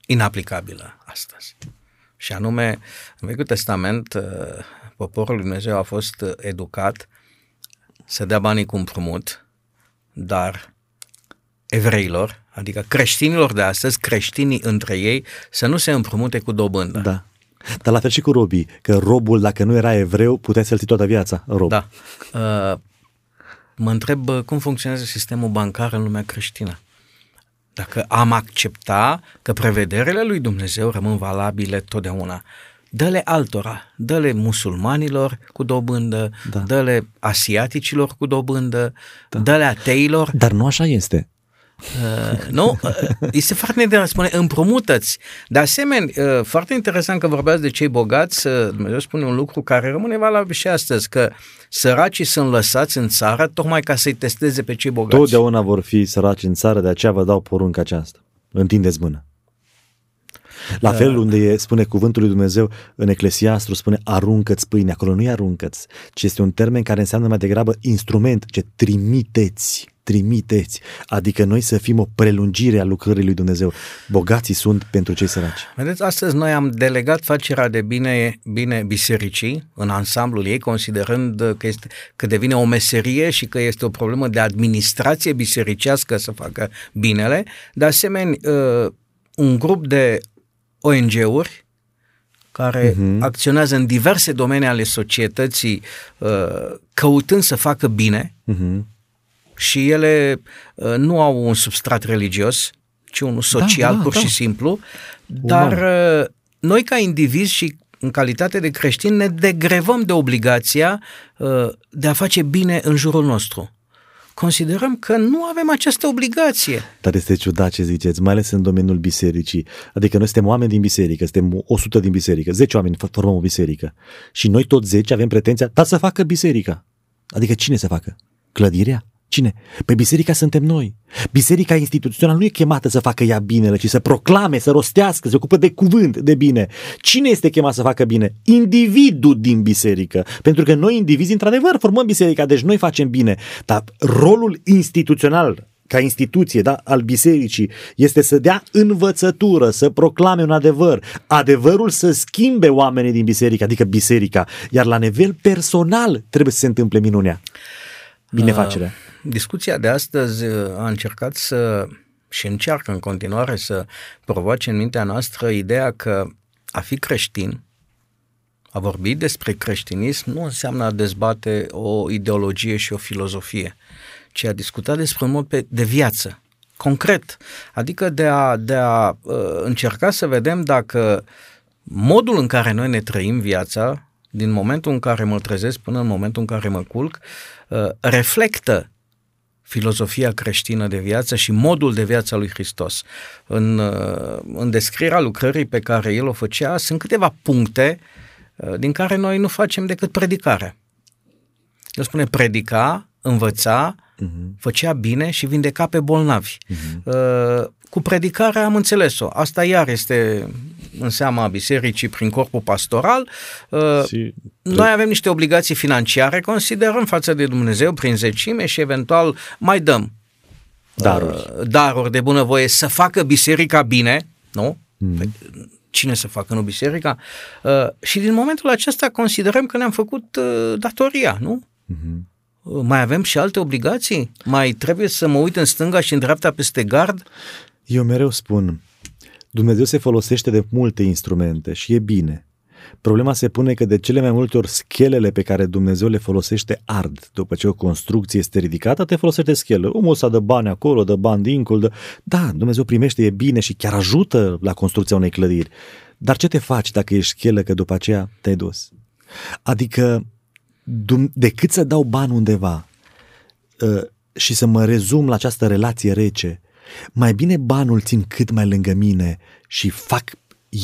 inaplicabilă astăzi. Și anume, în Vechiul Testament, uh, poporul lui Dumnezeu a fost educat să dea banii cu împrumut, dar evreilor, adică creștinilor de astăzi, creștinii între ei, să nu se împrumute cu dobândă. Da. Dar la fel și cu robii, că robul, dacă nu era evreu, putea să-l ții toată viața, rob. Da. Uh, mă întreb cum funcționează sistemul bancar în lumea creștină. Dacă am accepta că prevederile lui Dumnezeu rămân valabile totdeauna, dă-le altora, dă-le musulmanilor cu dobândă, da. dă-le asiaticilor cu dobândă, da. dă-le ateilor. Dar nu așa este. Uh, nu? Uh, este foarte interesant, spune împrumută-ți. De asemenea, uh, foarte interesant că vorbeați de cei bogați, uh, Dumnezeu spune un lucru care rămâne valabil și astăzi, că săracii sunt lăsați în țară tocmai ca să-i testeze pe cei bogați. Totdeauna vor fi săraci în țară, de aceea vă dau porunca aceasta. Întindeți mână. La fel uh. unde e, spune cuvântul lui Dumnezeu în Eclesiastru, spune aruncă-ți pâine. Acolo nu e aruncă-ți, ci este un termen care înseamnă mai degrabă instrument, ce trimiteți trimiteți, adică noi să fim o prelungire a lucrării lui Dumnezeu. Bogații sunt pentru cei săraci. Vedeți, astăzi noi am delegat facerea de bine, bine bisericii în ansamblul ei, considerând că, este, că devine o meserie și că este o problemă de administrație bisericească să facă binele. De asemenea, uh, un grup de ONG-uri care uh-huh. acționează în diverse domenii ale societății, uh, căutând să facă bine, uh-huh și ele uh, nu au un substrat religios, ci unul da, social, da, da, pur da. și simplu, dar uh, noi ca indivizi și în calitate de creștini ne degrevăm de obligația uh, de a face bine în jurul nostru. Considerăm că nu avem această obligație. Dar este ciudat ce ziceți, mai ales în domeniul bisericii. Adică noi suntem oameni din biserică, suntem 100 din biserică, 10 oameni formăm o biserică. Și noi toți 10 avem pretenția, dar să facă biserica. Adică cine să facă? Clădirea? Cine? Pe biserica suntem noi. Biserica instituțională nu e chemată să facă ea binele, ci să proclame, să rostească, să ocupă de cuvânt de bine. Cine este chemat să facă bine? Individul din biserică. Pentru că noi, indivizi, într-adevăr, formăm biserica, deci noi facem bine. Dar rolul instituțional ca instituție da, al bisericii este să dea învățătură, să proclame un adevăr, adevărul să schimbe oamenii din biserică, adică biserica, iar la nivel personal trebuie să se întâmple minunea, binefacerea. Uh discuția de astăzi uh, a încercat să și încearcă în continuare să provoace în mintea noastră ideea că a fi creștin, a vorbi despre creștinism nu înseamnă a dezbate o ideologie și o filozofie, ci a discuta despre un mod de viață, concret, adică de a, de a uh, încerca să vedem dacă modul în care noi ne trăim viața, din momentul în care mă trezesc până în momentul în care mă culc, uh, reflectă filozofia creștină de viață și modul de viață al lui Hristos. În, uh, în descrierea lucrării pe care el o făcea, sunt câteva puncte uh, din care noi nu facem decât predicare. El spune predica, învăța, uh-huh. făcea bine și vindeca pe bolnavi. Uh-huh. Cu predicarea am înțeles-o. Asta iar este în seama bisericii prin corpul pastoral. Și Noi avem niște obligații financiare, considerăm, față de Dumnezeu prin zecime și eventual mai dăm daruri, uh, daruri de bunăvoie să facă biserica bine, nu? Mm. Cine să facă, nu biserica? Uh, și din momentul acesta considerăm că ne-am făcut uh, datoria, nu? Mm-hmm. Uh, mai avem și alte obligații? Mai trebuie să mă uit în stânga și în dreapta peste gard? Eu mereu spun, Dumnezeu se folosește de multe instrumente și e bine. Problema se pune că de cele mai multe ori schelele pe care Dumnezeu le folosește ard. După ce o construcție este ridicată, te folosește schelă. Omul să dă bani acolo, dă bani dincolo. Dă... Da, Dumnezeu primește, e bine și chiar ajută la construcția unei clădiri. Dar ce te faci dacă ești schelă că după aceea te-ai dus? Adică, decât să dau bani undeva ă, și să mă rezum la această relație rece, mai bine banul țin cât mai lângă mine și fac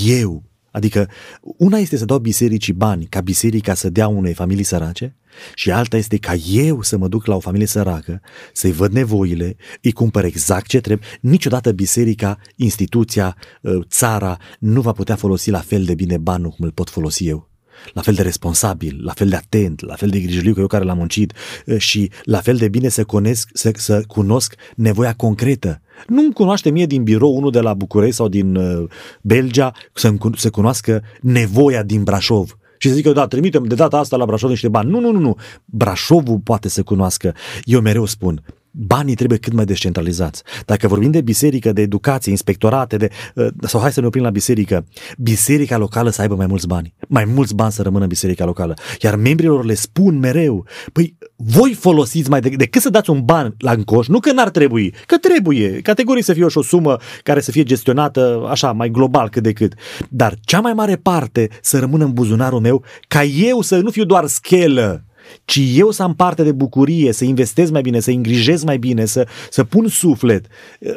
eu Adică una este să dau bisericii bani ca biserica să dea unei familii sărace și alta este ca eu să mă duc la o familie săracă, să-i văd nevoile, îi cumpăr exact ce trebuie. Niciodată biserica, instituția, ă, țara nu va putea folosi la fel de bine banul cum îl pot folosi eu la fel de responsabil, la fel de atent, la fel de grijiliu ca eu care l-am muncit ă, și la fel de bine să cunosc, să, să cunosc nevoia concretă. Nu-mi cunoaște mie din birou unul de la București sau din uh, Belgia să, să cunoască nevoia din Brașov și să zică, da, trimitem de data asta la Brașov niște bani. Nu, nu, nu, nu. Brașovul poate să cunoască. Eu mereu spun, banii trebuie cât mai descentralizați. Dacă vorbim de biserică, de educație, inspectorate, de, uh, sau hai să ne oprim la biserică, biserica locală să aibă mai mulți bani. Mai mulți bani să rămână în biserica locală. Iar membrilor le spun mereu, păi voi folosiți mai decât, decât să dați un ban la încoș, nu că n-ar trebui, că trebuie, categorii să fie și o sumă care să fie gestionată așa, mai global cât de cât. Dar cea mai mare parte să rămână în buzunarul meu, ca eu să nu fiu doar schelă, ci eu să am parte de bucurie, să investez mai bine, să îngrijez mai bine, să, să pun suflet.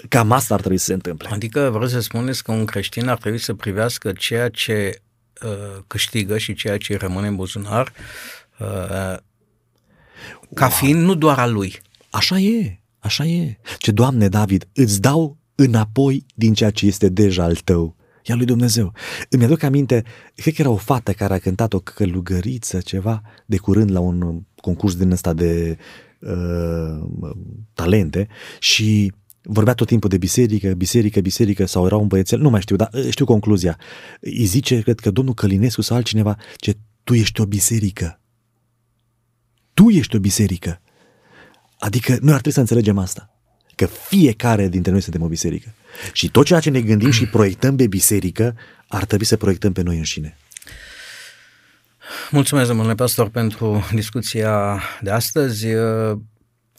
Cam asta ar trebui să se întâmple. Adică vreau să spuneți că un creștin ar trebui să privească ceea ce uh, câștigă și ceea ce rămâne în buzunar uh, ca fiind nu doar a lui. Așa e, așa e. Ce, Doamne, David, îți dau înapoi din ceea ce este deja al tău e al lui Dumnezeu. Îmi aduc aminte, cred că era o fată care a cântat o călugăriță, ceva, de curând la un concurs din ăsta de uh, talente și vorbea tot timpul de biserică, biserică, biserică sau era un băiețel, nu mai știu, dar uh, știu concluzia. Îi zice, cred că domnul Călinescu sau altcineva, ce tu ești o biserică. Tu ești o biserică. Adică noi ar trebui să înțelegem asta. Că fiecare dintre noi suntem o biserică. Și tot ceea ce ne gândim și proiectăm pe biserică, ar trebui să proiectăm pe noi înșine. Mulțumesc, domnule pastor, pentru discuția de astăzi.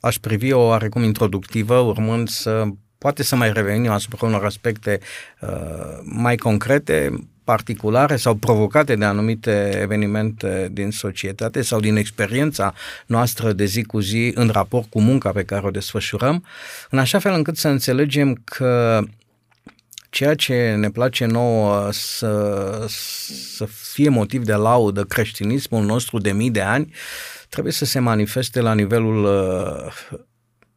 Aș privi o oarecum introductivă, urmând să poate să mai revenim asupra unor aspecte uh, mai concrete, particulare sau provocate de anumite evenimente din societate sau din experiența noastră de zi cu zi în raport cu munca pe care o desfășurăm, în așa fel încât să înțelegem că ceea ce ne place nouă să, să fie motiv de laudă creștinismul nostru de mii de ani, trebuie să se manifeste la nivelul uh,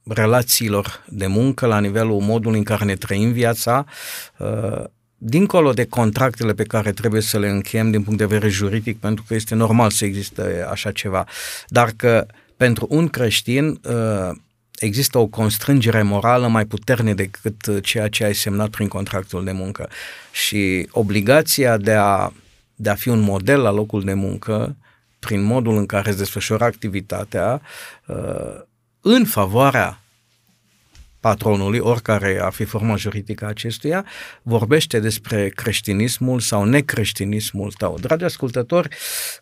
relațiilor de muncă, la nivelul modului în care ne trăim viața, uh, dincolo de contractele pe care trebuie să le încheiem din punct de vedere juridic, pentru că este normal să existe așa ceva, dar că pentru un creștin uh, există o constrângere morală mai puternică decât ceea ce ai semnat prin contractul de muncă. Și obligația de a, de a fi un model la locul de muncă, prin modul în care îți desfășoară activitatea, uh, în favoarea patronului, oricare ar fi forma juridică acestuia, vorbește despre creștinismul sau necreștinismul tău. Dragi ascultători,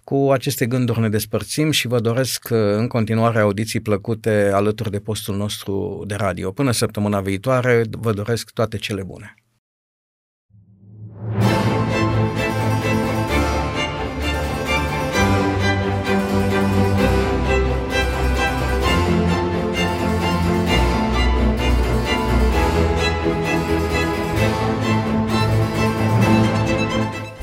cu aceste gânduri ne despărțim și vă doresc în continuare audiții plăcute alături de postul nostru de radio. Până săptămâna viitoare, vă doresc toate cele bune.